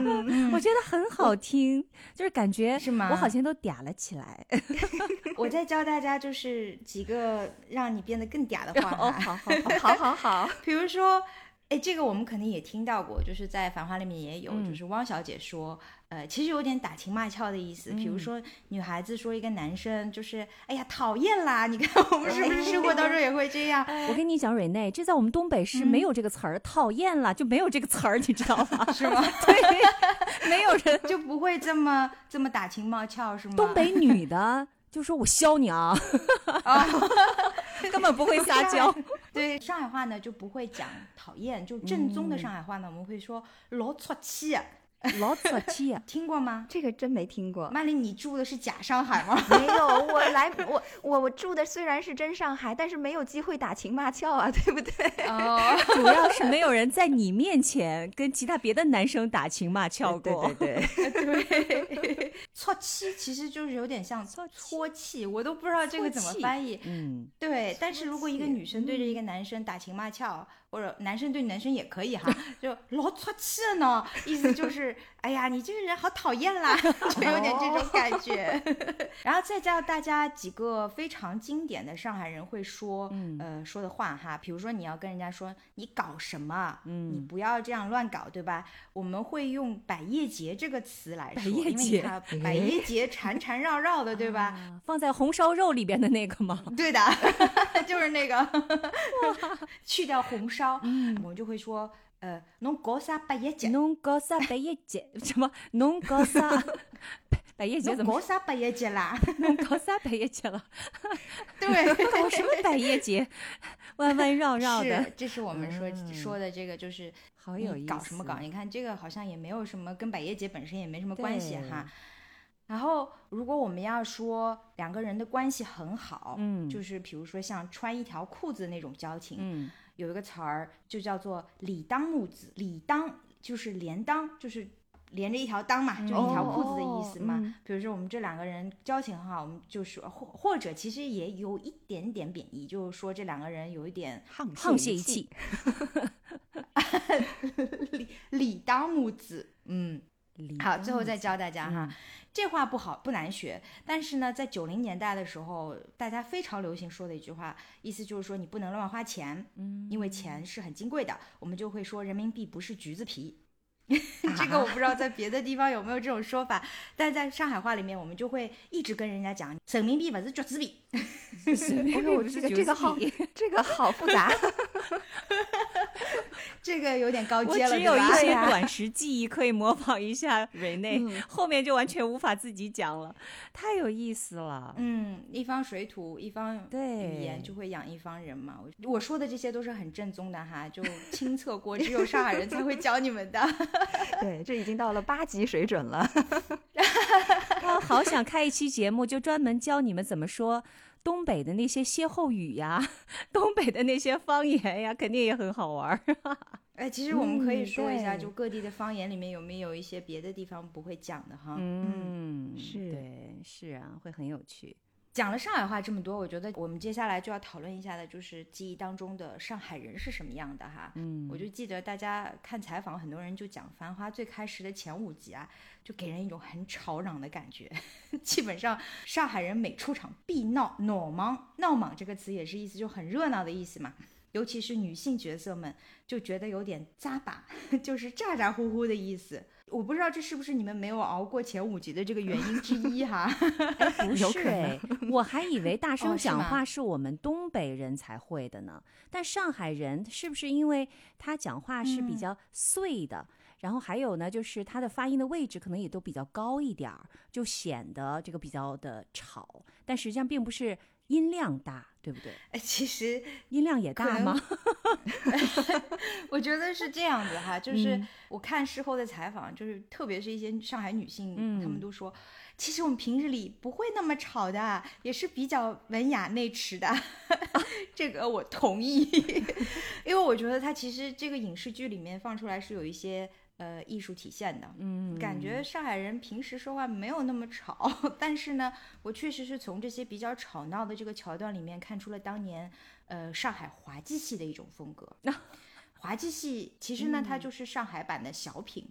我觉得很好听，就是感觉是吗？我好像都嗲了起来。[laughs] 我在教大家就是几个让你变得更嗲的话。哦，好好好好好，比如说。哎，这个我们肯定也听到过，就是在《繁花》里面也有，就是汪小姐说，呃，其实有点打情骂俏的意思。比如说，女孩子说一个男生，就是哎呀，讨厌啦！你看我们是不是生活当中也会这样？我跟你讲，蕊内，这在我们东北是没有这个词儿，讨厌啦就没有这个词儿，你知道吗？[laughs] 是吗？[laughs] 对，没有人 [laughs] 就不会这么这么打情骂俏，是吗？东北女的就说我削你啊，根本不会撒娇。对上海话呢，就不会讲讨厌，就正宗的上海话呢，我们会说老出气。[laughs] 老早气，[laughs] 听过吗？这个真没听过。曼丽，你住的是假上海吗？[laughs] 没有，我来，我我我住的虽然是真上海，但是没有机会打情骂俏啊，对不对？哦，主要是没有人在你面前跟其他别的男生打情骂俏过。对对对对，搓气其实就是有点像搓气，我都不知道这个怎么翻译。嗯，对。但是如果一个女生对着一个男生打情骂俏。或者男生对男生也可以哈，[laughs] 就老出气了呢，意思就是，[laughs] 哎呀，你这个人好讨厌啦，就有点这种感觉。[laughs] 然后再教大家几个非常经典的上海人会说，呃，说的话哈，比如说你要跟人家说你搞什么，嗯，你不要这样乱搞，对吧？我们会用百叶结这个词来说，因为它 [laughs] 百叶结缠缠绕绕的，对吧？放在红烧肉里边的那个吗？[laughs] 对的，[laughs] 就是那个，去掉红烧。嗯，我们就会说，呃，侬搞啥百叶结？侬搞啥百叶结？什么？侬搞啥百叶结？怎么搞啥百叶结啦？侬搞啥百叶结了？[laughs] 对，搞什么百叶结？弯弯绕绕的。是，这是我们说说的这个，就是好有意思。搞什么搞？你看这个好像也没有什么跟百叶结本身也没什么关系哈。然后，如果我们要说两个人的关系很好，嗯就是比如说像穿一条裤子那种交情，嗯有一个词儿就叫做理当木子，理当就是连当，就是连着一条裆嘛，就一条裤子的意思嘛。比如说我们这两个人交情很好，我们就说或或者其实也有一点点贬义，就是说这两个人有一点沆沆瀣一气气，[laughs] 理理当木子，嗯。理好，最后再教大家哈，嗯这话不好不难学，但是呢，在九零年代的时候，大家非常流行说的一句话，意思就是说你不能乱花钱，嗯因为钱是很金贵的，我们就会说人民币不是橘子皮。啊 [laughs] 这个我不知道在别的地方有没有这种说法，但在上海话里面，我们就会一直跟人家讲人民币不是橘子皮。这个这个好，这个好复杂。[laughs] 这个有点高阶了，只有一？些 [laughs] 短时记忆可以模仿一下瑞内，嗯后面就完全无法自己讲了，太有意思了。嗯，一方水土，一方对语言，就会养一方人嘛。我我说的这些都是很正宗的哈，就亲测过，只有上海人才会教你们的。[laughs] 对，这已经到了八级水准了。[laughs] 我好想开一期节目，就专门教你们怎么说东北的那些歇后语呀，东北的那些方言呀，肯定也很好玩。哎，其实我们可以嗯说一下，就各地的方言里面有没有一些别的地方不会讲的哈。嗯，是对，是啊，会很有趣。讲了上海话这么多，我觉得我们接下来就要讨论一下的，就是记忆当中的上海人是什么样的哈。嗯，我就记得大家看采访，很多人就讲《繁花》最开始的前五集啊，就给人一种很吵嚷的感觉。[laughs] 基本上上海人每出场必闹闹忙，闹忙这个词也是意思就很热闹的意思嘛。尤其是女性角色们就觉得有点扎巴，[laughs] 就是咋咋呼呼的意思。我不知道这是不是你们没有熬过前五集的这个原因之一哈。[laughs] 不有可是哎，我还以为大哦声讲话是我们东北人才会的呢。但上海人是不是因为他讲话是比嗯较碎的？然后还有呢，就是他的发音的位置可能也都比较高一点儿，就显得这个比较的吵。但实际上并不是音量大，对不对？哎其实 [laughs] 音量也大吗？[laughs] [laughs] 我觉得是这样子哈，就是嗯我看事后的采访，就是特别是一些上海女性，嗯她们都说，其实我们平日里不会那么吵的，也是比较文雅内弛的。这个我同意，因为我觉得它其实这个影视剧里面放出来是有一些呃艺术体现的。嗯，感觉上海人平时说话没有那么吵，[laughs] 但是呢，我确实是从这些比较吵闹的这个桥段里面看出了当年呃上海滑稽戏的一种风格。[laughs] 滑稽戏其实呢，它就是上海版的小品，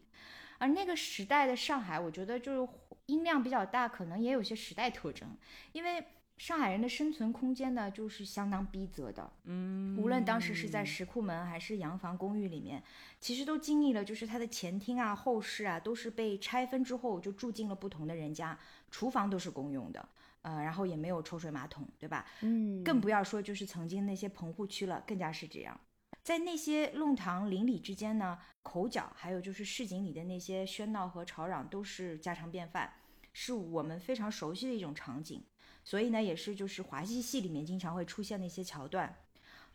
而那个时代的上海，我觉得就是音量比较大，可能也有些时代特征，因为。上海人的生存空间呢，就是相当逼仄的。嗯，无论当时是在石库门还是洋房公寓里面，其实都经历了，就是它的前厅啊、后室啊，都是被拆分之后就住进了不同的人家，厨房都是公用的，呃，然后也没有抽水马桶，对吧？嗯更不要说就是曾经那些棚户区了，更加是这样。在那些弄堂邻里之间呢，口角还有就是市井里的那些喧闹和吵嚷都是家常便饭，是我们非常熟悉的一种场景。所以呢，也是就是滑稽戏里面经常会出现的一些桥段。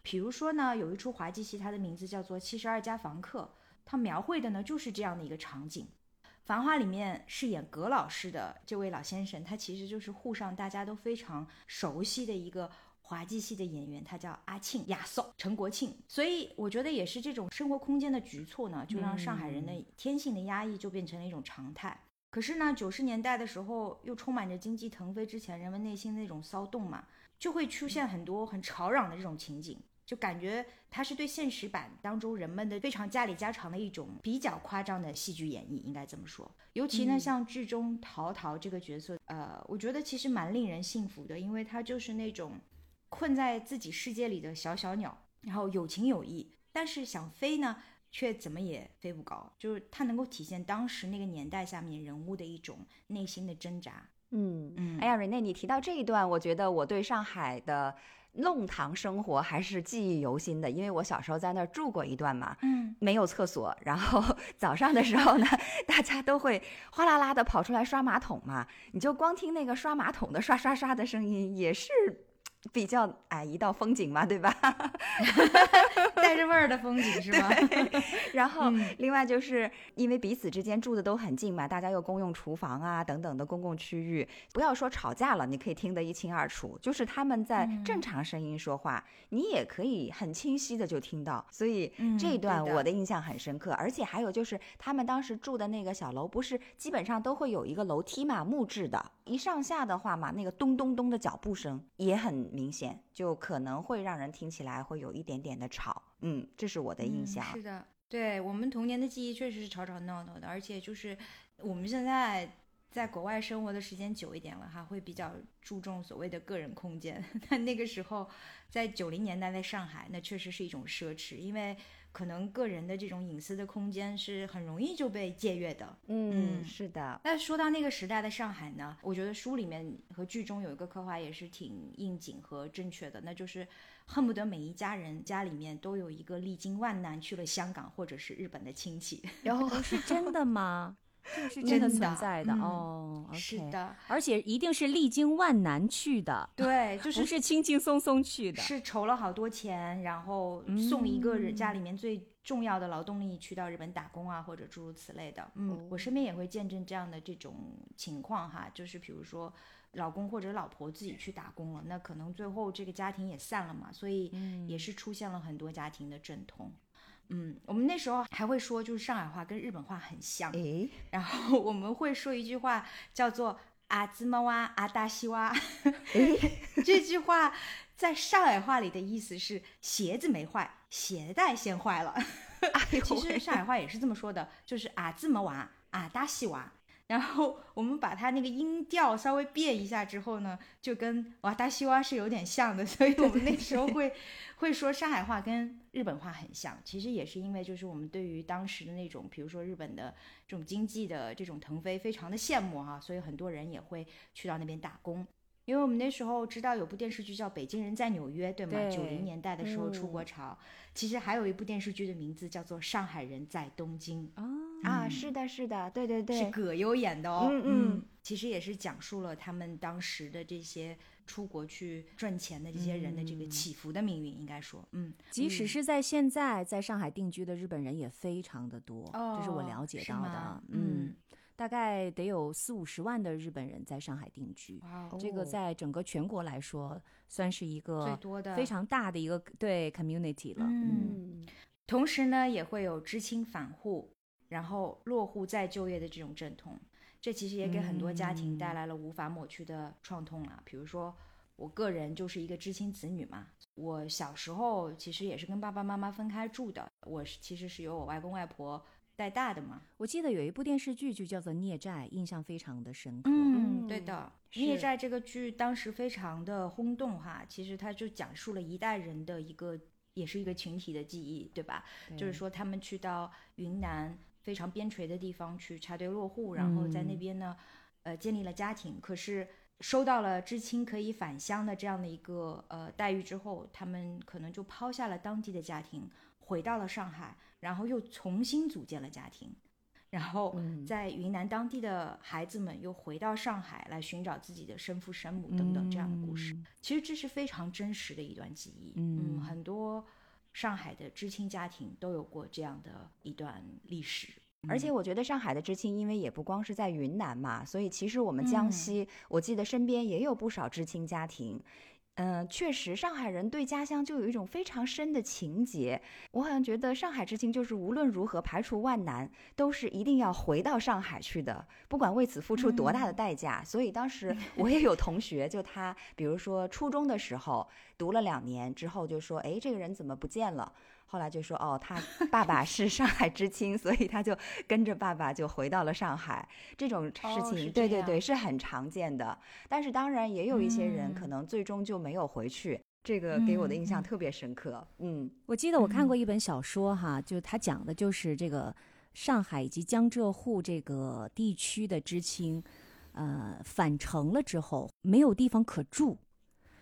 比如说呢，有一出滑稽戏，它的名字叫做《七十二家房客》，它描绘的呢就是这样的一个场景。《繁花》里面饰演葛老师的这位老先生，他其实就是沪上大家都非常熟悉的一个滑稽戏的演员，他叫阿庆亚颂陈国庆。所以我觉得也是这种生活空间的局促呢，就让上海人的天性的压抑就变成了一种常态。可是呢，九十年代的时候又充满着经济腾飞之前人们内心的那种骚动嘛，就会出现很多很吵嚷的这种情景。就感觉它是对现实版当中人们的非常家里家常的一种比较夸张的戏剧演绎，应该这么说。尤其呢，像剧中陶陶这个角色，呃，我觉得其实蛮令人信服的，因为他就是那种困在自己世界里的小小鸟，然后有情有义，但是想飞呢，却怎么也飞不高。就是它能够体现当时那个年代下面人物的一种内心的挣扎。嗯嗯哎呀，瑞内，你提到这一段，我觉得我对上海的弄堂生活还是记忆犹新的，因为我小时候在那儿住过一段嘛。嗯，没有厕所，然后 [laughs] 早上的时候呢，大家都会哗啦啦的跑出来刷马桶嘛，你就光听那个刷马桶的刷刷刷的声音，也是比较哎一道风景嘛，对吧？[laughs] 带着味儿的风景是吗？然后另外就是因为彼此之间住的都很近嘛，大家又公用厨房啊等等的公共区域，不要说吵架了，你可以听得一清二楚。就是他们在正常声音说话，你也可以很清晰的就听到。所以这一段我的印象很深刻。而且还有就是他们当时住的那个小楼，不是基本上都会有一个楼梯嘛，木质的，一上下的话嘛，那个咚咚咚的脚步声也很明显，就可能会让人听起来会有一点点的吵。嗯，这是我的印象。是的，对我们童年的记忆确实是吵吵闹闹的，而且就是我们现在在国外生活的时间久一点了哈，会比较注重所谓的个人空间。[laughs] 但那个时候，在九零年代在上海，那确实是一种奢侈，因为可能个人的这种隐私的空间是很容易就被借阅的。嗯，是的。那说到那个时代的上海呢，我觉得书里面和剧中有一个刻画也是挺应景和正确的，那就是。恨不得每一家人家里面都有一个历经万难去了香港或者是日本的亲戚，然后 [laughs] 是真的吗？这是真的存在的哦，是的，而且一定是历经万难去的，对，就是不是轻轻松松去的，是筹了好多钱，然后送一个人家里面最重要的劳动力去到日本打工啊，或者诸如此类的。嗯，我身边也会见证这样的这种情况哈，就是比如说。老公或者老婆自己去打工了，那可能最后这个家庭也散了嘛，所以也是出现了很多家庭的阵痛。嗯，我们那时候还会说，就是上海话跟日本话很像，诶然后我们会说一句话叫做“阿兹玛哇阿达西哇”，[laughs] 这句话在上海话里的意思是鞋子没坏，鞋带先坏了。其实上海话也是这么说的，就是“阿兹玛哇阿达西哇”。然后我们把它那个音调稍微变一下之后呢，就跟哇达西哇是有点像的，[laughs] 所以我们那时候会会说上海话跟日本话很像。其实也是因为就是我们对于当时的那种，比如说日本的这种经济的这种腾飞非常的羡慕哈，所以很多人也会去到那边打工。因为我们那时候知道有部电视剧叫《北京人在纽约》，对吗？九零年代的时候出国潮。其实还有一部电视剧的名字叫做《上海人在东京》啊，是的，是的，对对对，是葛优演的哦。嗯嗯，其实也是讲述了他们当时的这些出国去赚钱的这些人的这个起伏的命运，应该说，嗯，即使是在现在在上海定居的日本人也非常的多，这是我了解到的，嗯。大概得有四五十万的日本人在上海定居，这个在整个全国来说算是一个最多的非常大的一个对 community 了。嗯，同时呢，也会有知青返沪，然后落户再就业的这种阵痛，这其实也给很多家庭带来了无法抹去的创痛啊。比如说，我个人就是一个知青子女嘛，我小时候其实也是跟爸爸妈妈分开住的，我是其实是由我外公外婆。带大的嘛，我记得有一部电视剧就叫做《孽债》，印象非常的深刻。嗯，对的，《孽债》这个剧当时非常的轰动哈。其实它就讲述了一代人的一个，也是一个群体的记忆，对吧？就是说他们去到云南非常边陲的地方去插队落户，然后在那边呢，呃，建立了家庭。可是收到了知青可以返乡的这样的一个呃待遇之后，他们可能就抛下了当地的家庭，回到了上海。然后又重新组建了家庭，然后在云南当地的孩子们又回到上海来寻找自己的生父生母等等这样的故事。其实这是非常真实的一段记忆。嗯，很多上海的知青家庭都有过这样的一段历史。而且我觉得上海的知青，因为也不光是在云南嘛，所以其实我们江西，我记得身边也有不少知青家庭。嗯，确实，上海人对家乡就有一种非常深的情结。我好像觉得上海之情就是无论如何排除万难，都是一定要回到上海去的，不管为此付出多大的代价。所以当时 [laughs] 我也有同学，就他，比如说初中的时候读了两年之后，就说：“哎，这个人怎么不见了？”后来就说哦，他爸爸是上海知青，所以他就跟着爸爸就回到了上海。这种事情，对对对，是很常见的。但是当然也有一些人可能最终就没有回去，这个给我的印象特别深刻。嗯，我记得我看过一本小说哈，就他讲的就是这个上海以及江浙沪这个地区的知青，呃，返程了之后没有地方可住，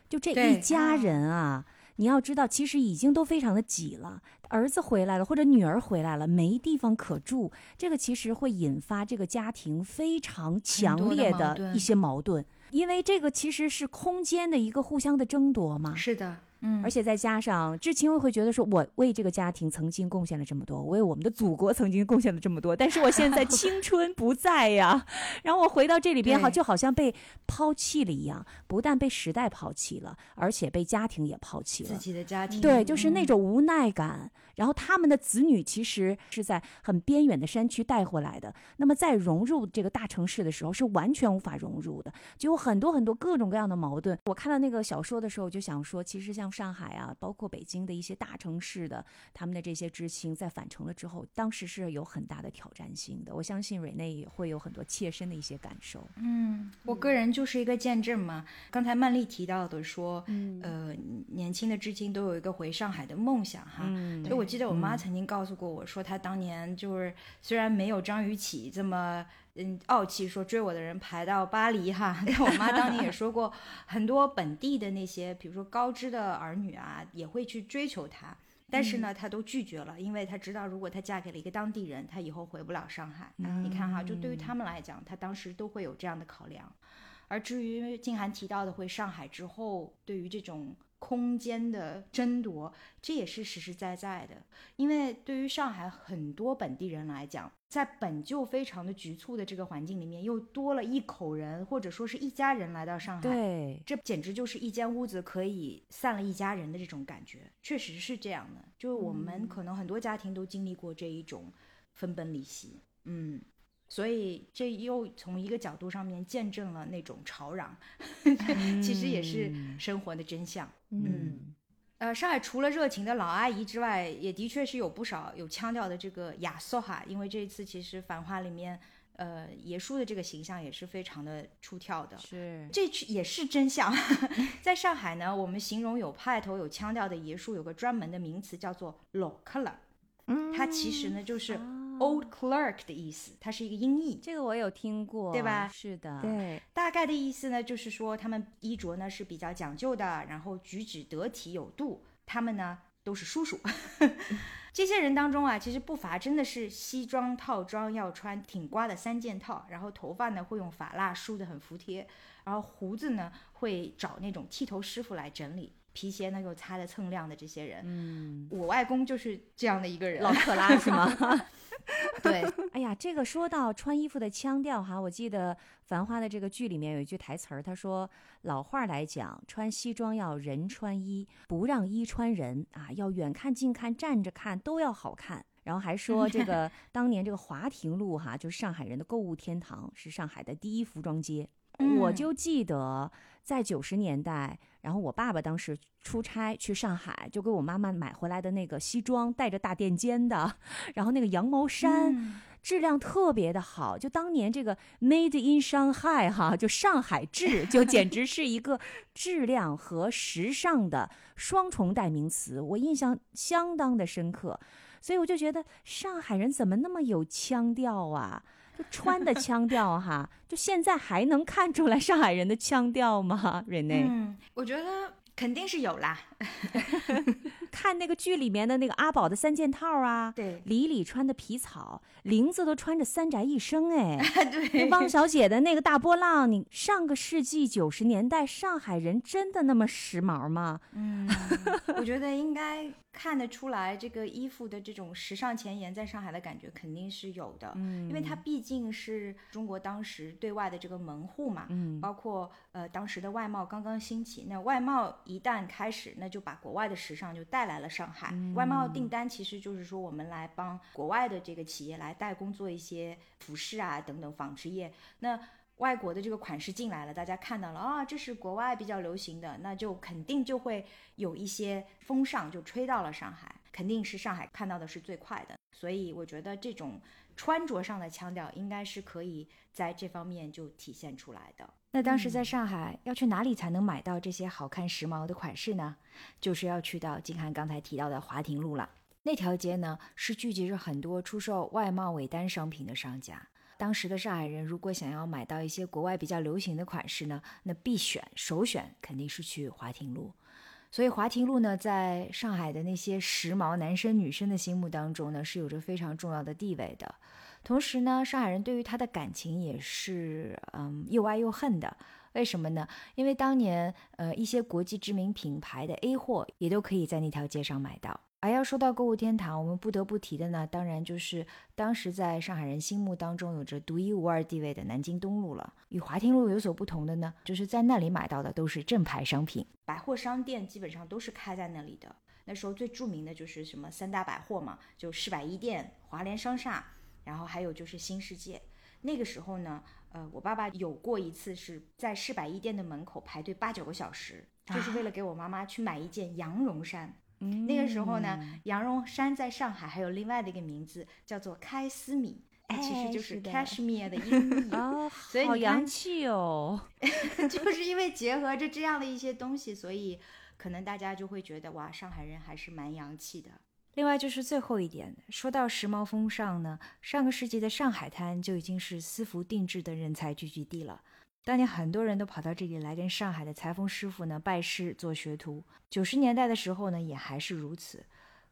就这一家人啊。你要知道，其实已经都非常的挤了。儿子回来了，或者女儿回来了，没地方可住，这个其实会引发这个家庭非常强烈的一些矛盾，因为这个其实是空间的一个互相的争夺嘛。是的。嗯，而且再加上至亲会觉得说，我为这个家庭曾经贡献了这么多，为我们的祖国曾经贡献了这么多，但是我现在青 [laughs] 春不在呀，然后我回到这里边，好就好像被抛弃了一样，不但被时代抛弃了，而且被家庭也抛弃了。自己的家庭，对，就是那种无奈感。然后他们的子女其实是在很边远的山区带回来的，那么在融入这个大城市的时候是完全无法融入的，就有很多很多各种各样的矛盾。我看到那个小说的时候，就想说，其实像上海啊，包括北京的一些大城市的他们的这些知青，在返程了之后，当时是有很大的挑战性的。我相信瑞内也会有很多切身的一些感受。嗯，我个人就是一个见证嘛。刚才曼丽提到的说，嗯呃，年轻的知青都有一个回上海的梦想哈，所以我。记得我妈曾经告诉过我说，她当年就是虽然没有张雨绮这么嗯傲气，说追我的人排到巴黎哈，[laughs] 但我妈当年也说过，很多本地的那些，比如说高知的儿女啊，也会去追求她，但是呢，她都拒绝了，因为她知道，如果她嫁给了一个当地人，她以后回不了上海。你看哈，就对于他们来讲，她当时都会有这样的考量。而至于静涵提到的回上海之后，对于这种。空间的争夺，这也是实实在在的。因为对于上海很多本地人来讲，在本就非常的局促的这个环境里面，又多了一口人，或者说是一家人来到上海，对，这简直就是一间屋子可以散了一家人的这种感觉，确实是这样的。就是我们可能很多家庭都经历过这一种分崩离析，嗯。所以这又从一个角度上面见证了那种吵嚷，[laughs] 其实也是生活的真相。嗯，呃，上海除了热情的老阿姨之外，也的确是有不少有腔调的这个亚瑟哈。因为这一次其实《繁花》里面，呃，爷叔的这个形象也是非常的出挑的。是，这也是真相。[laughs] 在上海呢，我们形容有派头、有腔调的爷叔，有个专门的名词叫做老克了。嗯，它其实呢就是。Old clerk 的意思，它是一个音译，这个我有听过，对吧？是的，对，大概的意思呢，就是说他们衣着呢是比较讲究的，然后举止得体有度，他们呢都是叔叔。[laughs] 这些人当中啊，其实不乏真的是西装套装要穿挺刮的三件套，然后头发呢会用发蜡梳得很服帖，然后胡子呢会找那种剃头师傅来整理。皮鞋呢又擦得锃亮的这些人，嗯，我外公就是这样的一个人，老克拉是吗？[laughs] 对，哎呀，这个说到穿衣服的腔调哈，我记得《繁花》的这个剧里面有一句台词儿，他说老话来讲，穿西装要人穿衣，不让衣穿人啊，要远看近看站着看都要好看。然后还说这个 [laughs] 当年这个华亭路哈，就是上海人的购物天堂，是上海的第一服装街。我就记得在九十年代，然后我爸爸当时出差去上海，就给我妈妈买回来的那个西装，带着大垫肩的，然后那个羊毛衫，质量特别的好。就当年这个 Made in Shanghai 哈，就上海制，就简直是一个质量和时尚的双重代名词，我印象相当的深刻。所以我就觉得上海人怎么那么有腔调啊？就穿的腔调哈，就现在还能看出来上海人的腔调吗？瑞内，嗯，我觉得。肯定是有啦，[laughs] 看那个剧里面的那个阿宝的三件套啊，对，李李穿的皮草，玲子都穿着三宅一生，哎，[laughs] 对，汪小姐的那个大波浪，你上个世纪九十年代上海人真的那么时髦吗？嗯，我觉得应该看得出来，这个衣服的这种时尚前沿在上海的感觉肯定是有的，嗯，因为它毕竟是中国当时对外的这个门户嘛，嗯，包括呃当时的外贸刚刚兴起，那外贸。一旦开始，那就把国外的时尚就带来了上海。外贸订单其实就是说，我们来帮国外的这个企业来代工做一些服饰啊等等纺织业。那外国的这个款式进来了，大家看到了啊，这是国外比较流行的，那就肯定就会有一些风尚就吹到了上海，肯定是上海看到的是最快的。所以我觉得这种穿着上的腔调应该是可以在这方面就体现出来的。那当时在上海要去哪里才能买到这些好看时髦的款式呢？就是要去到金涵刚才提到的华亭路了。那条街呢是聚集着很多出售外贸尾单商品的商家。当时的上海人如果想要买到一些国外比较流行的款式呢，那必选首选肯定是去华亭路。所以华亭路呢，在上海的那些时髦男生女生的心目当中呢，是有着非常重要的地位的。同时呢，上海人对于它的感情也是嗯又爱又恨的。为什么呢？因为当年呃一些国际知名品牌的 A 货也都可以在那条街上买到。而要说到购物天堂，我们不得不提的呢，当然就是当时在上海人心目当中有着独一无二地位的南京东路了。与华亭路有所不同的呢，就是在那里买到的都是正牌商品，百货商店基本上都是开在那里的。那时候最著名的就是什么三大百货嘛，就市百一店、华联商厦，然后还有就是新世界。那个时候呢，呃，我爸爸有过一次是在市百一店的门口排队八九个小时，就是为了给我妈妈去买一件羊绒衫。那个时候呢，羊绒衫在上海还有另外的一个名字，叫做开司米，其实就是 cashmere 的音译哦，[laughs] 所以好洋气哦。[laughs] 就是因为结合着这样的一些东西，所以可能大家就会觉得哇，上海人还是蛮洋气的。另外就是最后一点，说到时髦风尚呢，上个世纪的上海滩就已经是私服定制的人才聚集地了。当年很多人都跑到这里来跟上海的裁缝师傅呢拜师做学徒。九十年代的时候呢，也还是如此。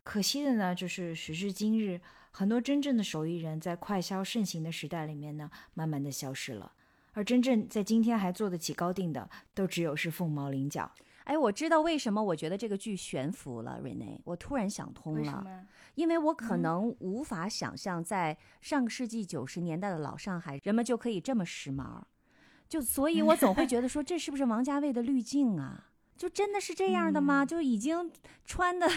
可惜的呢，就是时至今日，很多真正的手艺人在快消盛行的时代里面呢，慢慢的消失了。而真正在今天还做得起高定的，都只有是凤毛麟角。哎，我知道为什么我觉得这个剧悬浮了，Rene，我突然想通了，因为我可能无法想象在上个世纪九十年代的老上海，人们就可以这么时髦。就所以，我总会觉得说，这是不是王家卫的滤镜啊？就真的是这样的吗？就已经穿的，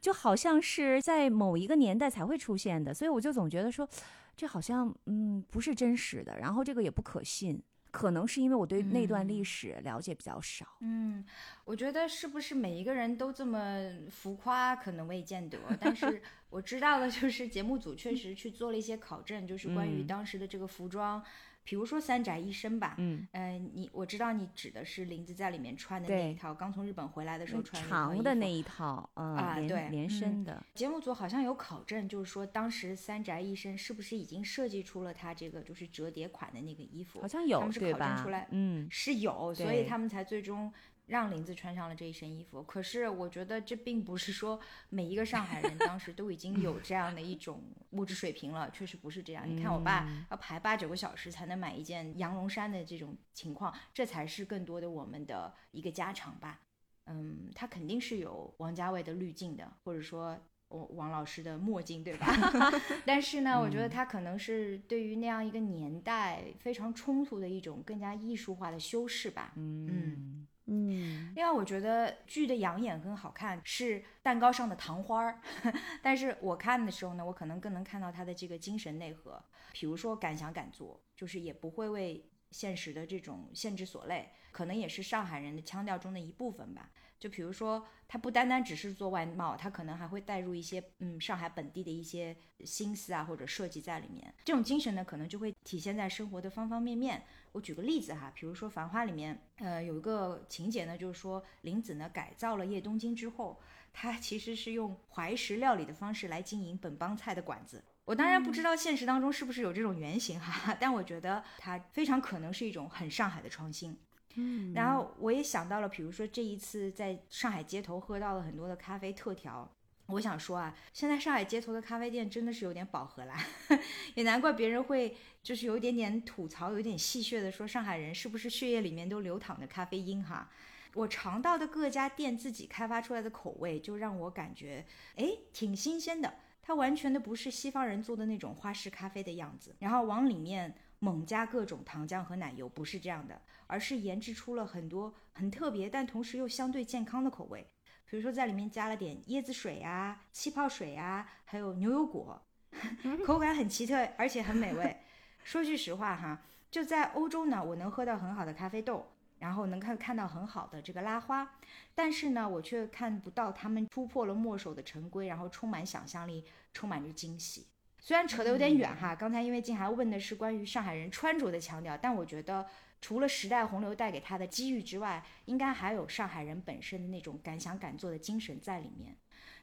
就好像是在某一个年代才会出现的。所以我就总觉得说，这好像嗯不是真实的，然后这个也不可信。可能是因为我对那段历史了解比较少。嗯，我觉得是不是每一个人都这么浮夸，可能未见得。但是 [laughs] 我知道的就是节目组确实去做了一些考证，就是关于当时的这个服装。比如说三宅一生吧，嗯，呃，你我知道你指的是林子在里面穿的那一套，刚从日本回来的时候穿长的那一套，啊，对，连身的。节目组好像有考证，就是说当时三宅一生是不是已经设计出了他这个就是折叠款的那个衣服？好像有，是考证出来，嗯，是有，所以他们才最终。让林子穿上了这一身衣服，可是我觉得这并不是说每一个上海人当时都已经有这样的一种物质水平了，确实不是这样。你看我爸要排八九个小时才能买一件羊绒衫的这种情况，这才是更多的我们的一个家常吧。嗯，他肯定是有王家卫的滤镜的，或者说王王老师的墨镜，对吧？[laughs] 但是呢，我觉得他可能是对于那样一个年代非常冲突的一种更加艺术化的修饰吧。嗯。嗯，嗯另外我觉得剧的养眼跟好看，是蛋糕上的糖花儿。[laughs] 但是我看的时候呢，我可能更能看到他的这个精神内核，比如说敢想敢做，就是也不会为现实的这种限制所累，可能也是上海人的腔调中的一部分吧。就比如说，他不单单只是做外贸，他可能还会带入一些嗯上海本地的一些心思啊或者设计在里面。这种精神呢，可能就会体现在生活的方方面面。我举个例子哈，比如说《繁花》里面，呃，有一个情节呢，就是说林子呢改造了叶东京之后，他其实是用怀石料理的方式来经营本帮菜的馆子。我当然不知道现实当中是不是有这种原型哈，[laughs] 但我觉得它非常可能是一种很上海的创新。嗯，然后我也想到了，比如说这一次在上海街头喝到了很多的咖啡特调。我想说啊，现在上海街头的咖啡店真的是有点饱和啦，[laughs] 也难怪别人会就是有一点点吐槽，有点戏谑的说上海人是不是血液里面都流淌着咖啡因哈。我尝到的各家店自己开发出来的口味，就让我感觉哎挺新鲜的，它完全的不是西方人做的那种花式咖啡的样子，然后往里面猛加各种糖浆和奶油，不是这样的，而是研制出了很多很特别但同时又相对健康的口味。比如说在里面加了点椰子水啊、气泡水啊，还有牛油果，[laughs] 口感很奇特，而且很美味。[laughs] 说句实话哈，就在欧洲呢，我能喝到很好的咖啡豆，然后能看看到很好的这个拉花，但是呢，我却看不到他们突破了墨守的陈规，然后充满想象力，充满着惊喜。虽然扯得有点远哈，刚才因为静涵问的是关于上海人穿着的腔调，但我觉得。除了时代洪流带给他的机遇之外，应该还有上海人本身的那种敢想敢做的精神在里面。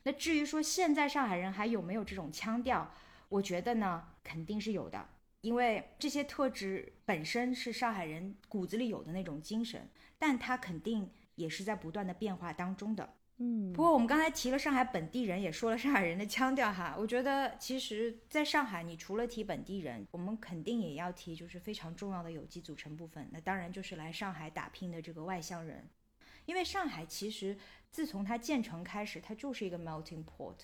那至于说现在上海人还有没有这种腔调，我觉得呢，肯定是有的，因为这些特质本身是上海人骨子里有的那种精神，但他肯定也是在不断的变化当中的。嗯，不过我们刚才提了上海本地人，也说了上海人的腔调哈。我觉得其实在上海，你除了提本地人，我们肯定也要提就是非常重要的有机组成部分。那当然就是来上海打拼的这个外乡人，因为上海其实自从它建成开始，它就是一个 melting pot。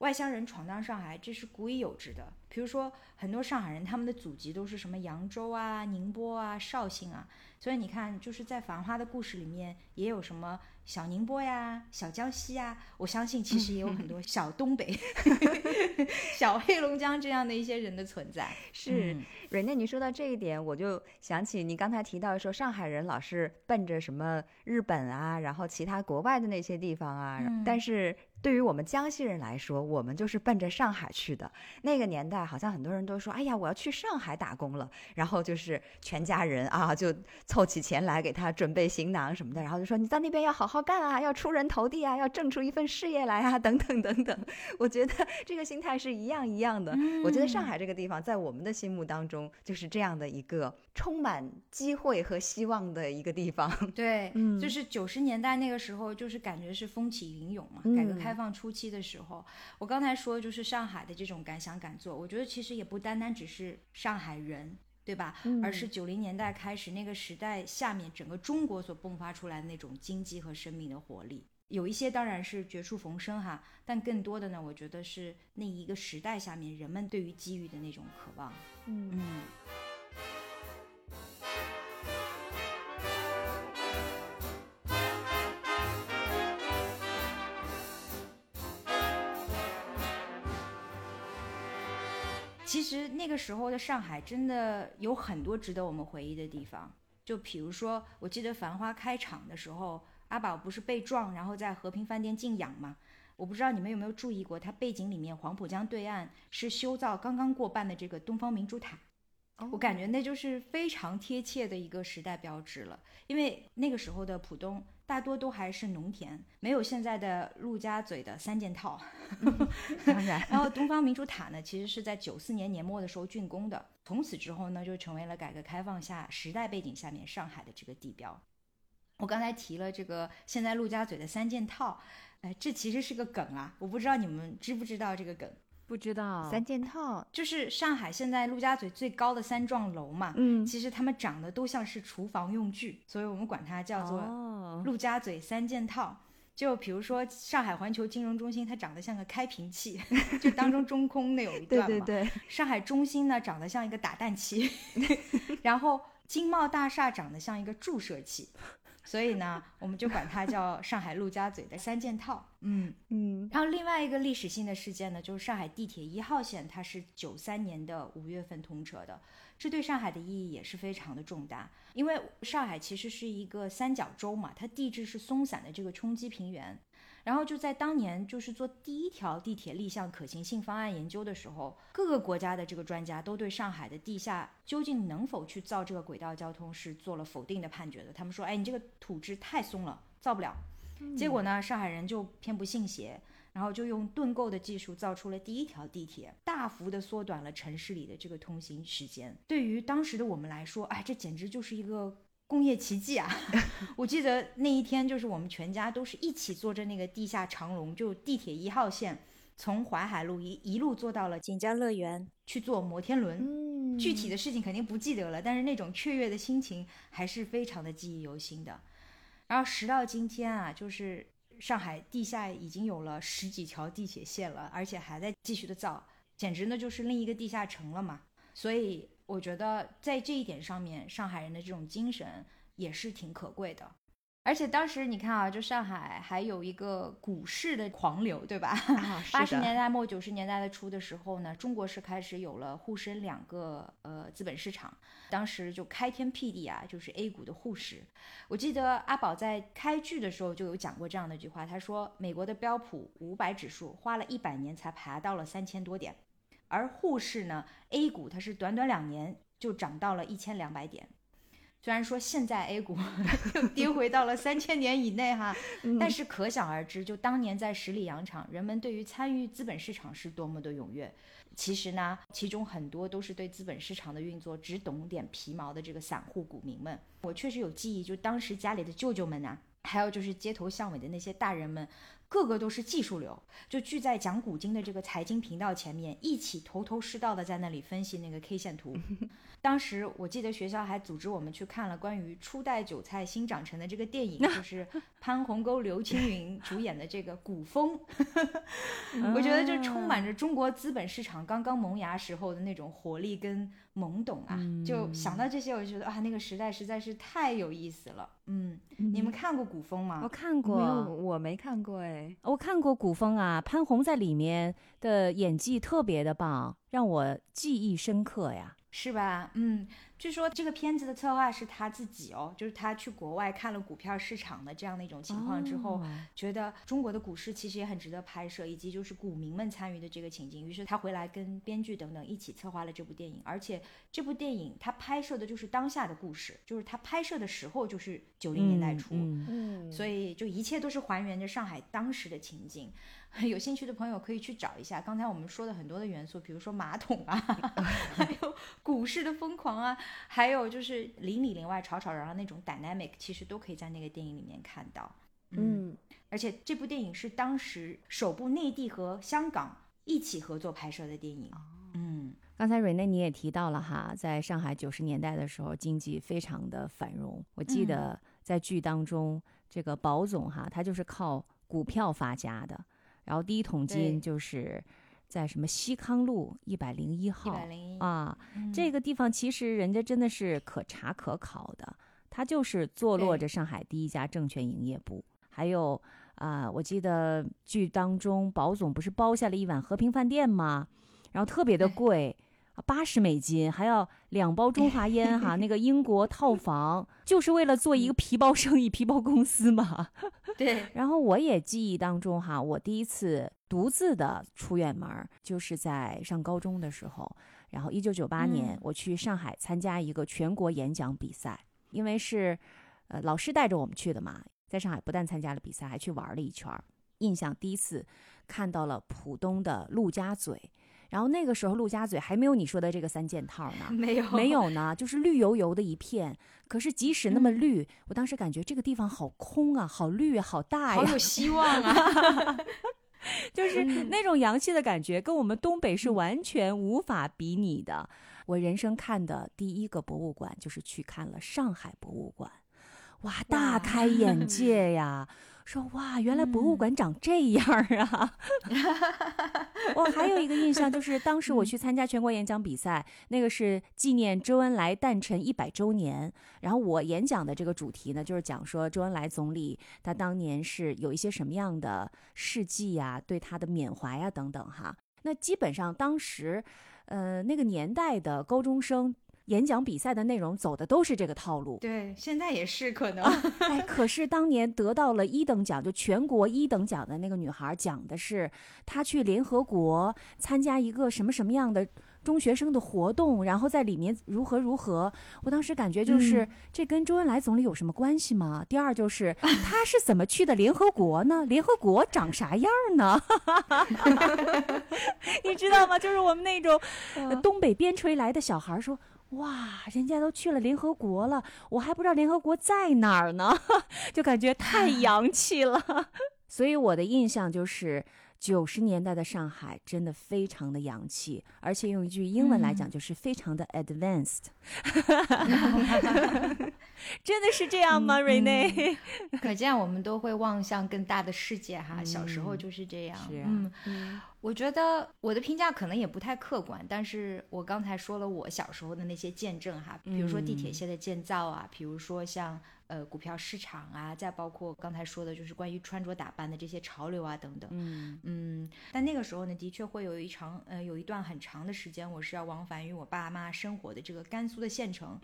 外乡人闯荡上海，这是古已有之的。比如说，很多上海人他们的祖籍都是什么扬州啊、宁波啊、绍兴啊，所以你看，就是在《繁花》的故事里面，也有什么小宁波呀、小江西呀。我相信，其实也有很多 [laughs] 小东北、[laughs] 小黑龙江这样的一些人的存在。是，瑞内，你说到这一点，我就想起你刚才提到说，上海人老是奔着什么日本啊，然后其他国外的那些地方啊，但是。对于我们江西人来说，我们就是奔着上海去的。那个年代，好像很多人都说：“哎呀，我要去上海打工了。”然后就是全家人啊，就凑起钱来给他准备行囊什么的，然后就说：“你在那边要好好干啊，要出人头地啊，要挣出一份事业来啊，等等等等。”我觉得 [laughs] 这个心态是一样一样的。我觉得上海这个地方，在我们的心目当中，就是这样的一个充满机会和希望的一个地方。[laughs] 对，就是九十年代那个时候，就是感觉是风起云涌嘛，改革开。放初期的时候，我刚才说就是上海的这种敢想敢做，我觉得其实也不单单只是上海人，对吧？而是九零年代开始那个时代下面整个中国所迸发出来的那种经济和生命的活力。有一些当然是绝处逢生哈，但更多的呢，我觉得是那一个时代下面人们对于机遇的那种渴望。嗯嗯。其实那个时候的上海真的有很多值得我们回忆的地方，就比如说，我记得《繁花》开场的时候，阿宝不是被撞，然后在和平饭店静养吗？我不知道你们有没有注意过，它背景里面黄浦江对岸是修造刚刚过半的这个东方明珠塔。我感觉那就是非常贴切的一个时代标志了，因为那个时候的浦东大多都还是农田，没有现在的陆家嘴的三件套。[laughs] 当然，然后东方明珠塔呢，其实是在九四年年末的时候竣工的，从此之后呢，就成为了改革开放下时代背景下面上海的这个地标。我刚才提了这个现在陆家嘴的三件套，哎，这其实是个梗啊，我不知道你们知不知道这个梗。不知道三件套就是上海现在陆家嘴最高的三幢楼嘛，嗯，其实它们长得都像是厨房用具，所以我们管它叫做陆家嘴三件套。就比如说上海环球金融中心，它长得像个开瓶器，[laughs] 就当中中空那有一段嘛。对对对。上海中心呢，长得像一个打蛋器，[laughs] 然后金茂大厦长得像一个注射器。所以呢，我们就管它叫上海陆家嘴的三件套。嗯嗯。然后另外一个历史性的事件呢，就是上海地铁一号线，它是九三年的五月份通车的，这对上海的意义也是非常的重大。因为上海其实是一个三角洲嘛，它地质是松散的这个冲积平原。然后就在当年，就是做第一条地铁立项可行性方案研究的时候，各个国家的这个专家都对上海的地下究竟能否去造这个轨道交通是做了否定的判决的。他们说：“哎，你这个土质太松了，造不了。”结果呢，上海人就偏不信邪，然后就用盾构的技术造出了第一条地铁，大幅的缩短了城市里的这个通行时间。对于当时的我们来说，哎，这简直就是一个。工业奇迹啊！[laughs] 我记得那一天，就是我们全家都是一起坐着那个地下长龙，就地铁一号线，从淮海路一一路坐到了锦江乐园去坐摩天轮。嗯，具体的事情肯定不记得了，但是那种雀跃的心情还是非常的记忆犹新的。然后时到今天啊，就是上海地下已经有了十几条地铁线了，而且还在继续的造，简直呢就是另一个地下城了嘛。所以。我觉得在这一点上面，上海人的这种精神也是挺可贵的。而且当时你看啊，就上海还有一个股市的狂流，对吧？[laughs] 八十年代末九十年代的初的时候呢，中国是开始有了沪深两个呃资本市场，当时就开天辟地啊，就是 A 股的沪市。我记得阿宝在开剧的时候就有讲过这样的一句话，他说美国的标普五百指数花了一百年才爬到了三千多点。而沪市呢，A 股它是短短两年就涨到了一千两百点，虽然说现在 A 股 [laughs] 又跌回到了三千点以内哈，但是可想而知，就当年在十里洋场，人们对于参与资本市场是多么的踊跃。其实呢，其中很多都是对资本市场的运作只懂点皮毛的这个散户股民们。我确实有记忆，就当时家里的舅舅们啊，还有就是街头巷尾的那些大人们。个个都是技术流，就聚在讲古今的这个财经频道前面，一起头头是道的在那里分析那个 K 线图。[laughs] 当时我记得学校还组织我们去看了关于初代韭菜新长成的这个电影，就 [laughs] 是潘鸿沟、刘青云主演的这个《古风》。[laughs] 我觉得就充满着中国资本市场刚刚萌芽时候的那种活力跟懵懂啊！就想到这些，我就觉得啊，那个时代实在是太有意思了。嗯，你们看过《古风》吗？我看过，我没看过哎。我看过《古风》啊，潘虹在里面的演技特别的棒，让我记忆深刻呀。是吧？嗯。据说这个片子的策划是他自己哦，就是他去国外看了股票市场的这样的一种情况之后，觉得中国的股市其实也很值得拍摄，以及就是股民们参与的这个情景，于是他回来跟编剧等等一起策划了这部电影。而且这部电影他拍摄的就是当下的故事，就是他拍摄的时候就是九零年代初，嗯，所以就一切都是还原着上海当时的情景。[laughs] 有兴趣的朋友可以去找一下，刚才我们说的很多的元素，比如说马桶啊，[laughs] 还有股市的疯狂啊，还有就是里里里外吵吵嚷嚷那种 dynamic，其实都可以在那个电影里面看到。嗯，而且这部电影是当时首部内地和香港一起合作拍摄的电影。嗯，刚才瑞内你也提到了哈，在上海九十年代的时候，经济非常的繁荣。我记得在剧当中，这个宝总哈，他就是靠股票发家的。然后第一桶金就是在什么西康路一百零一号啊，这个地方其实人家真的是可查可考的，它就是坐落着上海第一家证券营业部。还有啊，我记得剧当中宝总不是包下了一碗和平饭店吗？然后特别的贵。八十美金还要两包中华烟哈，那 [laughs] 个英国套房就是为了做一个皮包生意、皮包公司嘛。[laughs] 对。然后我也记忆当中哈，我第一次独自的出远门，就是在上高中的时候。然后一九九八年我去上海参加一个全国演讲比赛，因为是呃老师带着我们去的嘛，在上海不但参加了比赛，还去玩了一圈。印象第一次看到了浦东的陆家嘴。然后那个时候，陆家嘴还没有你说的这个三件套呢，没有，没有呢，就是绿油油的一片。可是即使那么绿，我当时感觉这个地方好空啊，好绿，好大呀，好有希望啊 [laughs] [laughs] 就是那种洋气的感觉，跟我们东北是完全无法比拟的。我人生看的第一个博物馆就是去看了上海博物馆，哇，大开眼界呀。说哇，原来博物馆长这样啊！我还有一个印象，就是当时我去参加全国演讲比赛，那个是纪念周恩来诞辰一百周年。然后我演讲的这个主题呢，就是讲说周恩来总理他当年是有一些什么样的事迹呀，对他的缅怀啊等等哈。那基本上当时，呃，那个年代的高中生。演讲比赛的内容走的都是这个套路，对，现在也是可能。哎，可是当年得到了一等奖，就全国一等奖的那个女孩，讲的是她去联合国参加一个什么什么样的中学生的活动，然后在里面如何如何。我当时感觉就是这跟周恩来总理有什么关系吗？第二就是 [laughs] 他是怎么去的联合国呢？联合国长啥样呢？[laughs] [laughs] 你知道吗？就是我们那种东北边陲来的小孩说。哇，人家都去了联合国了，我还不知道联合国在哪儿呢，[laughs] 就感觉太洋气了。[laughs] 所以我的印象就是，九十年代的上海真的非常的洋气，而且用一句英文来讲，就是非常的 advanced。[laughs] 真的是这样吗，瑞内？可见我们都会望向更大的世界哈。小时候就是这样。是啊。我觉得我的评价可能也不太客观，但是我刚才说了我小时候的那些见证哈，比如说地铁线的建造啊，比如说像呃股票市场啊，再包括刚才说的就是关于穿着打扮的这些潮流啊等等。嗯嗯。但那个时候呢，的确会有一长呃有一段很长的时间，我是要往返于我爸妈生活的这个甘肃的县城，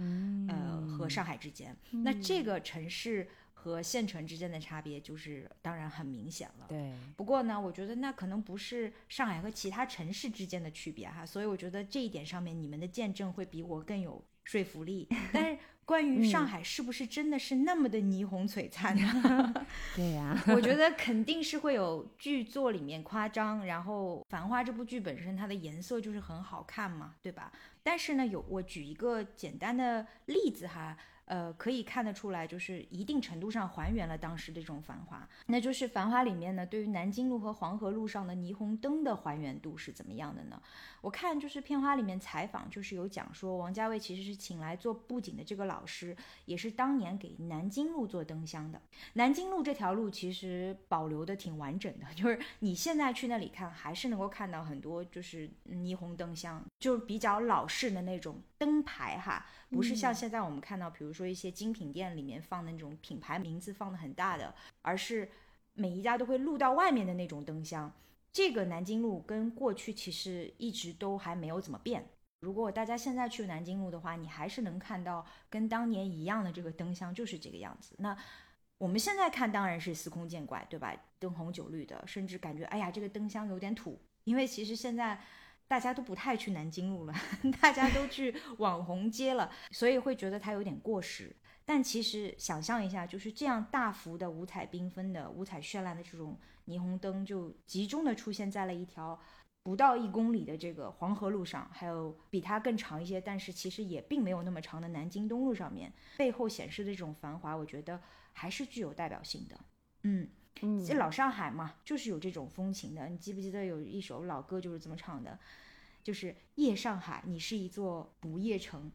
呃和上海之间。那这个城市。和县城之间的差别就是当然很明显了。对，不过呢，我觉得那可能不是上海和其他城市之间的区别哈，所以我觉得这一点上面你们的见证会比我更有说服力。[laughs] 但是关于上海是不是真的是那么的霓虹璀璨呢？[laughs] 对呀，[laughs] 我觉得肯定是会有剧作里面夸张，然后《繁花》这部剧本身它的颜色就是很好看嘛，对吧？但是呢，有我举一个简单的例子哈。呃，可以看得出来，就是一定程度上还原了当时的这种繁华。那就是《繁华》里面呢，对于南京路和黄河路上的霓虹灯的还原度是怎么样的呢？我看就是片花里面采访，就是有讲说，王家卫其实是请来做布景的这个老师，也是当年给南京路做灯箱的。南京路这条路其实保留的挺完整的，[laughs] 就是你现在去那里看，还是能够看到很多就是霓虹灯箱，就是比较老式的那种灯牌哈。不是像现在我们看到，比如说一些精品店里面放的那种品牌名字放的很大的，而是每一家都会露到外面的那种灯箱。这个南京路跟过去其实一直都还没有怎么变。如果大家现在去南京路的话，你还是能看到跟当年一样的这个灯箱，就是这个样子。那我们现在看当然是司空见惯，对吧？灯红酒绿的，甚至感觉哎呀，这个灯箱有点土，因为其实现在。大家都不太去南京路了，[laughs] 大家都去网红街了，所以会觉得它有点过时。但其实想象一下，就是这样大幅的五彩缤纷的、五彩绚烂的这种霓虹灯，就集中的出现在了一条不到一公里的这个黄河路上，还有比它更长一些，但是其实也并没有那么长的南京东路上面，背后显示的这种繁华，我觉得还是具有代表性的。嗯嗯，这老上海嘛，就是有这种风情的。你记不记得有一首老歌就是这么唱的？就是夜上海，你是一座不夜城，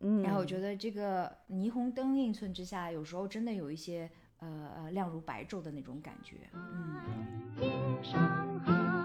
嗯，然后我觉得这个霓虹灯映衬之下，有时候真的有一些呃呃亮如白昼的那种感觉，嗯。夜上海，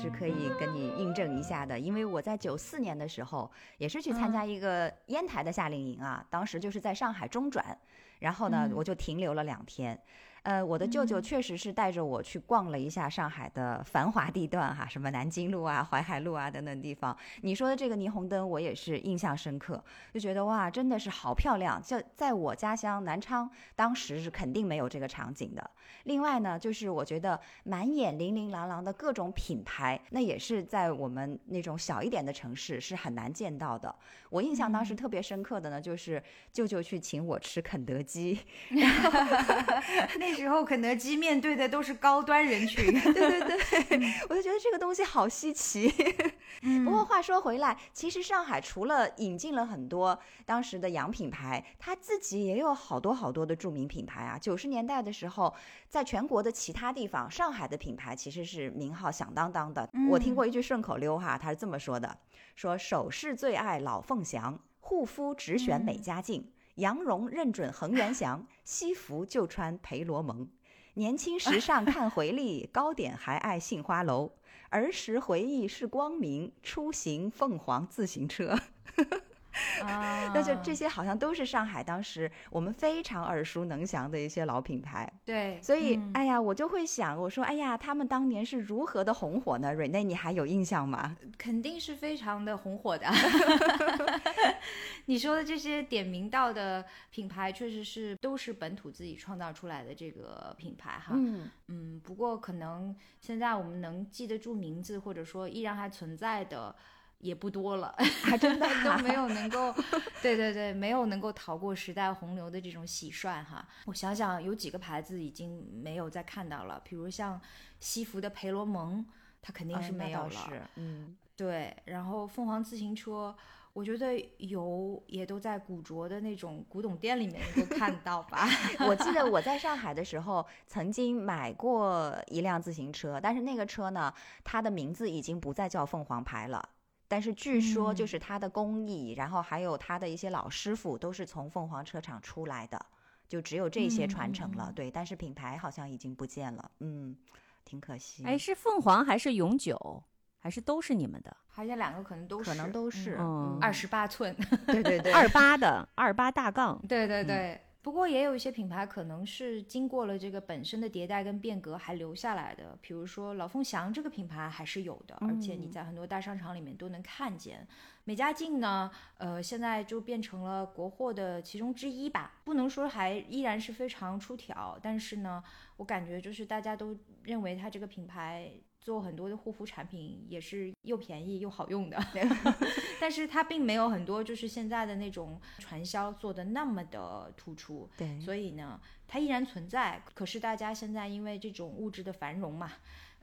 是可以跟你印证一下的，因为我在九四年的时候也是去参加一个烟台的夏令营啊，当时就是在上海中转。然后呢，我就停留了两天。呃，我的舅舅确实是带着我去逛了一下上海的繁华地段哈，什么南京路啊、淮海路啊等等地方。你说的这个霓虹灯，我也是印象深刻，就觉得哇，真的是好漂亮。就在我家乡南昌，当时是肯定没有这个场景的。另外呢，就是我觉得满眼琳琳琅琅的各种品牌，那也是在我们那种小一点的城市是很难见到的。我印象当时特别深刻的呢，就是舅舅去请我吃肯德基。[laughs] [laughs] [laughs] 那时候肯德基面对的都是高端人群，[laughs] 对对对，我就觉得这个东西好稀奇。[laughs] 不过话说回来，其实上海除了引进了很多当时的洋品牌，它自己也有好多好多的著名品牌啊。九十年代的时候，在全国的其他地方，上海的品牌其实是名号响当当的。我听过一句顺口溜哈，他是这么说的：说首饰最爱老凤祥，护肤只选美加净。羊绒认准恒源祥，西服就穿培罗蒙。年轻时尚看回力，糕点还爱杏花楼。儿时回忆是光明，出行凤凰自行车。[laughs] 啊，那就这些好像都是上海当时我们非常耳熟能详的一些老品牌。对，所以哎呀，我就会想，我说哎呀，他们当年是如何的红火呢？瑞内，你还有印象吗？肯定是非常的红火的。[laughs] 你说的这些点名到的品牌，确实是都是本土自己创造出来的这个品牌哈。嗯嗯，不过可能现在我们能记得住名字，或者说依然还存在的。也不多了，真的 [laughs] 都没有能够，对对对，没有能够逃过时代洪流的这种洗涮哈。我想想，有几个牌子已经没有再看到了，比如像西服的培罗蒙，它肯定是没有了。嗯，对。然后凤凰自行车，我觉得有也都在古着的那种古董店里面能够看到吧。[laughs] 我记得我在上海的时候曾经买过一辆自行车，但是那个车呢，它的名字已经不再叫凤凰牌了。但是据说，就是它的工艺，然后还有它的一些老师傅，都是从凤凰车厂出来的，就只有这些传承了。对，但是品牌好像已经不见了，嗯，挺可惜。哎，是凤凰还是永久，还是都是你们的？好像两个可能都是，可能都是。嗯二十八寸，[laughs] 对对对，二八的二八大杠，对对对。不过也有一些品牌可能是经过了这个本身的迭代跟变革还留下来的，比如说老凤祥这个品牌还是有的，而且你在很多大商场里面都能看见。美加净呢，呃，现在就变成了国货的其中之一吧，不能说还依然是非常出挑，但是呢，我感觉就是大家都认为它这个品牌。做很多的护肤产品也是又便宜又好用的，[laughs] [laughs] 但是它并没有很多就是现在的那种传销做的那么的突出，对，所以呢，它依然存在。可是大家现在因为这种物质的繁荣嘛，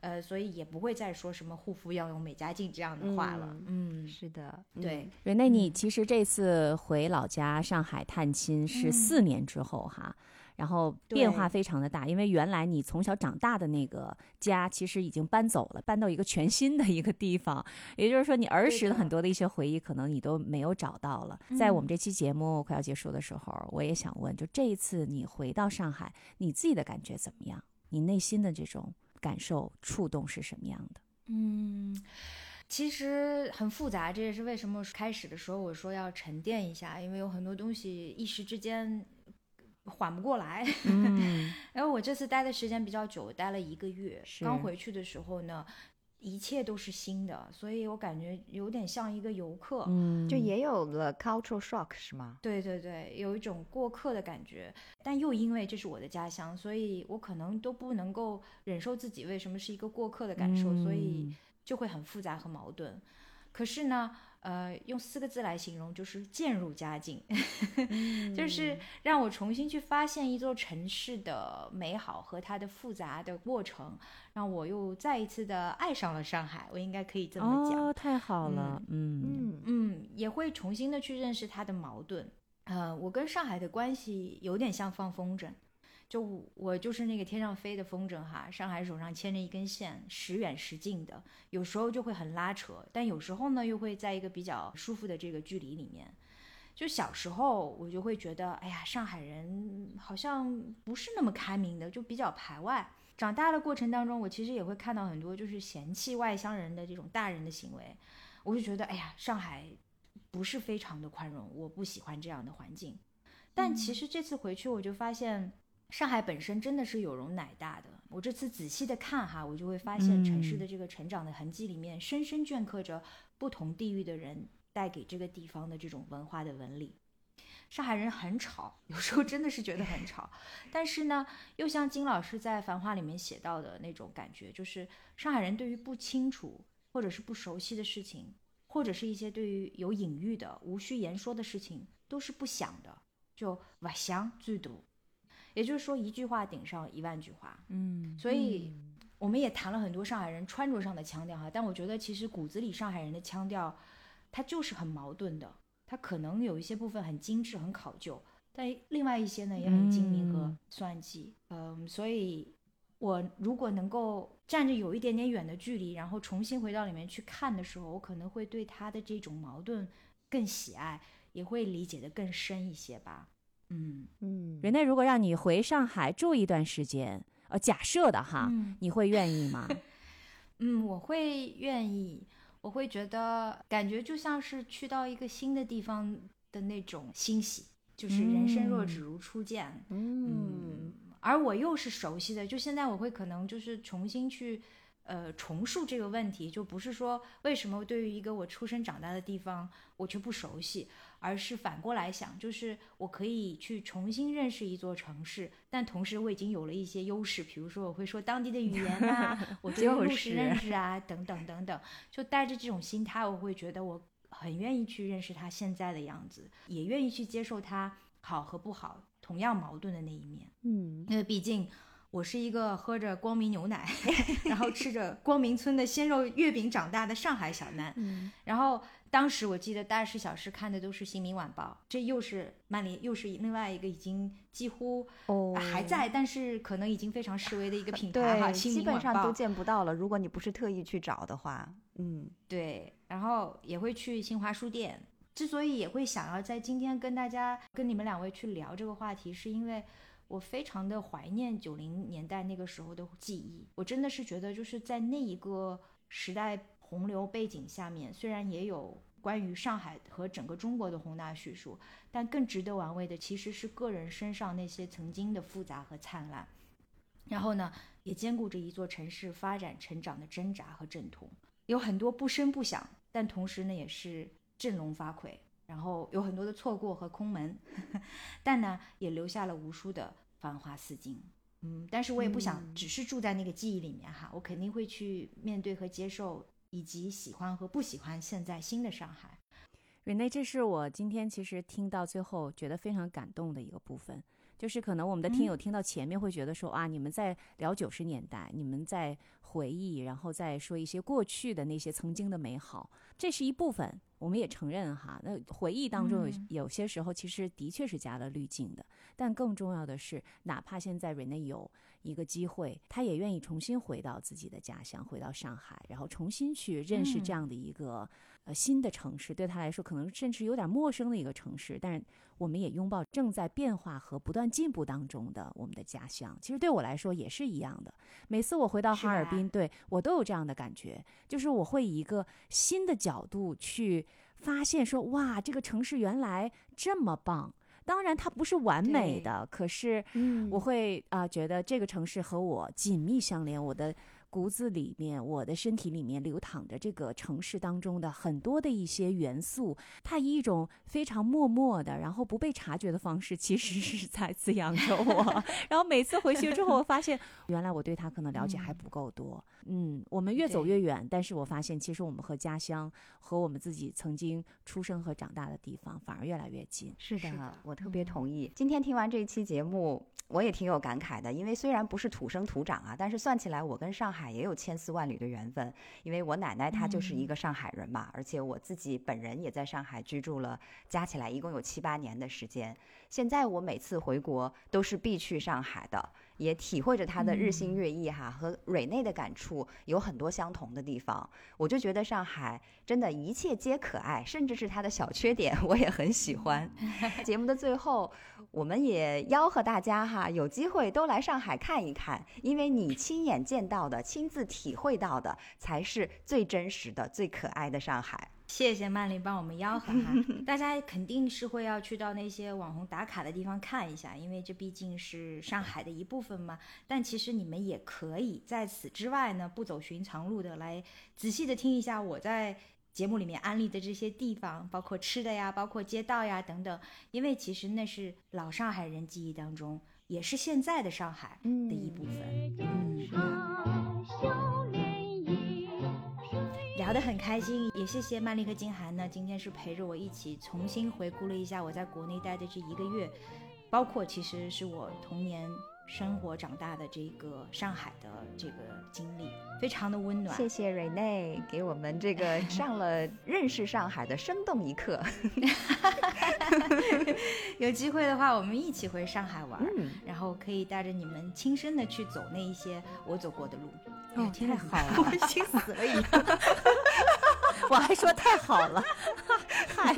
呃，所以也不会再说什么护肤要用美加净这样的话了。嗯，是的，对。瑞内，你其实这次回老家上海探亲是四年之后哈。然后变化非常的大，因为原来你从小长大的那个家其实已经搬走了，搬到一个全新的一个地方，也就是说你儿时的很多的一些回忆可能你都没有找到了。在我们这期节目快要结束的时候，我也想问，就这一次你回到上海，你自己的感觉怎么样？你内心的这种感受触动是什么样的？嗯，其实很复杂，这也是为什么开始的时候我说要沉淀一下，因为有很多东西一时之间。缓不过来，[laughs] 嗯，然后我这次待的时间比较久，待了一个月。刚回去的时候呢，一切都是新的，所以我感觉有点像一个游客，嗯，就也有了 cultural shock 是吗？对对对，有一种过客的感觉，但又因为这是我的家乡，所以我可能都不能够忍受自己为什么是一个过客的感受，所以就会很复杂和矛盾。可是呢。呃，用四个字来形容，就是渐入佳境，[laughs] 就是让我重新去发现一座城市的美好和它的复杂的过程，让我又再一次的爱上了上海。我应该可以这么讲，哦太好了，嗯嗯嗯，也会重新的去认识它的矛盾。呃，我跟上海的关系有点像放风筝。就我就是那个天上飞的风筝哈，上海手上牵着一根线，时远时近的，有时候就会很拉扯，但有时候呢又会在一个比较舒服的这个距离里面。就小时候我就会觉得，哎呀，上海人好像不是那么开明的，就比较排外。长大的过程当中，我其实也会看到很多就是嫌弃外乡人的这种大人的行为，我就觉得，哎呀，上海不是非常的宽容，我不喜欢这样的环境。但其实这次回去，我就发现。上海本身真的是有容乃大的。我这次仔细的看哈，我就会发现城市的这个成长的痕迹里面，深深镌刻着不同地域的人带给这个地方的这种文化的纹理。上海人很吵，[laughs] 有时候真的是觉得很吵，[laughs] 但是呢，又像金老师在《繁花》里面写到的那种感觉，就是上海人对于不清楚或者是不熟悉的事情，或者是一些对于有隐喻的、无需言说的事情，都是不想的，就不想最多。也就是说，一句话顶上一万句话。嗯，所以我们也谈了很多上海人穿着上的腔调哈，但我觉得其实骨子里上海人的腔调，它就是很矛盾的。它可能有一些部分很精致、很考究，但另外一些呢也很精明和算计。嗯，所以我如果能够站着有一点点远的距离，然后重新回到里面去看的时候，我可能会对他的这种矛盾更喜爱，也会理解的更深一些吧。嗯嗯，人类如果让你回上海住一段时间，呃，假设的哈，你会愿意吗？[laughs] 嗯，我会愿意，我会觉得感觉就像是去到一个新的地方的那种欣喜，就是人生若只如初见。嗯，而我又是熟悉的，就现在我会可能就是重新去。呃，重述这个问题，就不是说为什么对于一个我出生长大的地方我却不熟悉，而是反过来想，就是我可以去重新认识一座城市，但同时我已经有了一些优势，比如说我会说当地的语言啊，[laughs] 我对路识认识啊，[laughs] 等等等等，就带着这种心态，我会觉得我很愿意去认识他现在的样子，也愿意去接受他好和不好同样矛盾的那一面。嗯，因为毕竟。我是一个喝着光明牛奶，[laughs] 然后吃着光明村的鲜肉月饼长大的上海小男。然后当时我记得大事小事看的都是《新民晚报》，这又是曼联，又是另外一个已经几乎还在，但是可能已经非常示威的一个品牌哈。基本上都见不到了，如果你不是特意去找的话。嗯，对。然后也会去新华书店。之所以也会想要在今天跟大家、跟你们两位去聊这个话题，是因为。我非常的怀念九零年代那个时候的记忆，我真的是觉得就是在那一个时代洪流背景下面，虽然也有关于上海和整个中国的宏大叙述，但更值得玩味的其实是个人身上那些曾经的复杂和灿烂，然后呢，也兼顾着一座城市发展成长的挣扎和阵痛，有很多不声不响，但同时呢也是振聋发聩。然后有很多的错过和空门，[laughs] 但呢，也留下了无数的繁花似锦。嗯，但是我也不想只是住在那个记忆里面哈，我肯定会去面对和接受，以及喜欢和不喜欢现在新的上海。Rene，这是我今天其实听到最后觉得非常感动的一个部分。就是可能我们的听友听到前面会觉得说啊，你们在聊九十年代，你们在回忆，然后再说一些过去的那些曾经的美好，这是一部分。我们也承认哈，那回忆当中有有些时候其实的确是加了滤镜的。但更重要的是，哪怕现在 Rene 有一个机会，他也愿意重新回到自己的家乡，回到上海，然后重新去认识这样的一个呃新的城市。对他来说，可能甚至有点陌生的一个城市。但是，我们也拥抱正在变化和不断进步当中的我们的家乡。其实对我来说也是一样的。每次我回到哈尔滨，对我都有这样的感觉，就是我会以一个新的角度去。发现说哇，这个城市原来这么棒。当然，它不是完美的，可是我会啊觉得这个城市和我紧密相连。我的。骨子里面，我的身体里面流淌着这个城市当中的很多的一些元素，它以一种非常默默的，然后不被察觉的方式，其实是在滋养着我。[laughs] 然后每次回去之后，我发现 [laughs] 原来我对它可能了解还不够多。嗯，我们越走越远，但是我发现其实我们和家乡和我们自己曾经出生和长大的地方反而越来越近。是的，我特别同意。今天听完这一期节目。我也挺有感慨的，因为虽然不是土生土长啊，但是算起来我跟上海也有千丝万缕的缘分。因为我奶奶她就是一个上海人嘛，而且我自己本人也在上海居住了，加起来一共有七八年的时间。现在我每次回国都是必去上海的。也体会着它的日新月异哈，和瑞内的感触有很多相同的地方。我就觉得上海真的一切皆可爱，甚至是它的小缺点，[laughs] 我也很喜欢。节目的最后，我们也吆喝大家哈，有机会都来上海看一看，因为你亲眼见到的、亲自体会到的，才是最真实的、最可爱的上海。谢谢曼丽帮我们吆喝哈，[laughs] 大家肯定是会要去到那些网红打卡的地方看一下，因为这毕竟是上海的一部分嘛。但其实你们也可以在此之外呢，不走寻常路的来仔细的听一下我在节目里面安利的这些地方，包括吃的呀，包括街道呀等等，因为其实那是老上海人记忆当中，也是现在的上海的一部分。嗯。聊得很开心，也谢谢曼丽和金涵呢。今天是陪着我一起重新回顾了一下我在国内待的这一个月，包括其实是我童年生活长大的这个上海的这个经历，非常的温暖。谢谢瑞内给我们这个上了认识上海的生动一课。[laughs] 有机会的话，我们一起回上海玩，然后可以带着你们亲身的去走那一些我走过的路。哦，太好了，[laughs] 我心死了一样。[laughs] 我还说太好了，嗨。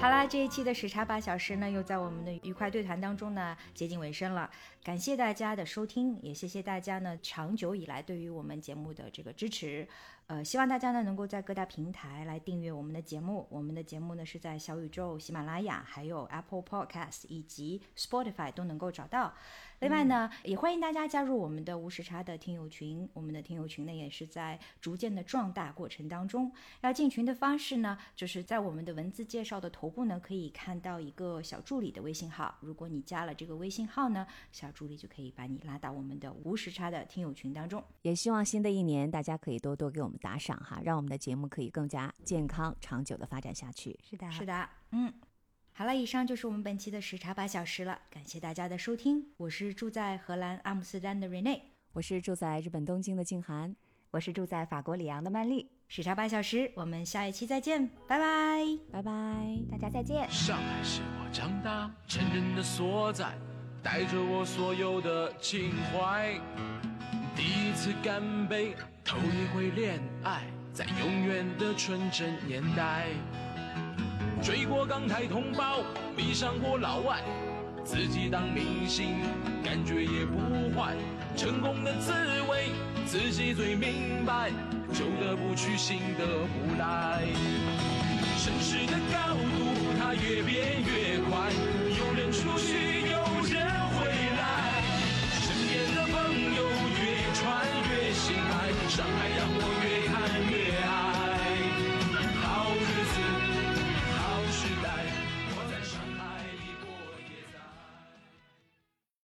好啦，这一期的时差八小时呢，又在我们的愉快对谈当中呢接近尾声了。感谢大家的收听，也谢谢大家呢长久以来对于我们节目的这个支持。呃，希望大家呢能够在各大平台来订阅我们的节目。我们的节目呢是在小宇宙、喜马拉雅、还有 Apple Podcast 以及 Spotify 都能够找到。另外呢，也欢迎大家加入我们的无时差的听友群。我们的听友群呢，也是在逐渐的壮大过程当中。要进群的方式呢，就是在我们的文字介绍的头部呢，可以看到一个小助理的微信号。如果你加了这个微信号呢，小助理就可以把你拉到我们的无时差的听友群当中。也希望新的一年大家可以多多给我们打赏哈，让我们的节目可以更加健康长久的发展下去。是的，是的，嗯。好了，以上就是我们本期的时差八小时了，感谢大家的收听。我是住在荷兰阿姆斯特丹的 Rene，我是住在日本东京的静涵，我是住在法国里昂的曼丽。时差八小时，我们下一期再见，拜拜，拜拜，大家再见。上海是我长大成人的所在，带着我所有的情怀。第一次干杯，头一回恋爱，在永远的纯真年代。追过港台同胞，迷上过老外，自己当明星，感觉也不坏。成功的滋味，自己最明白，旧的不去，新的不来。城市的高度，它越变越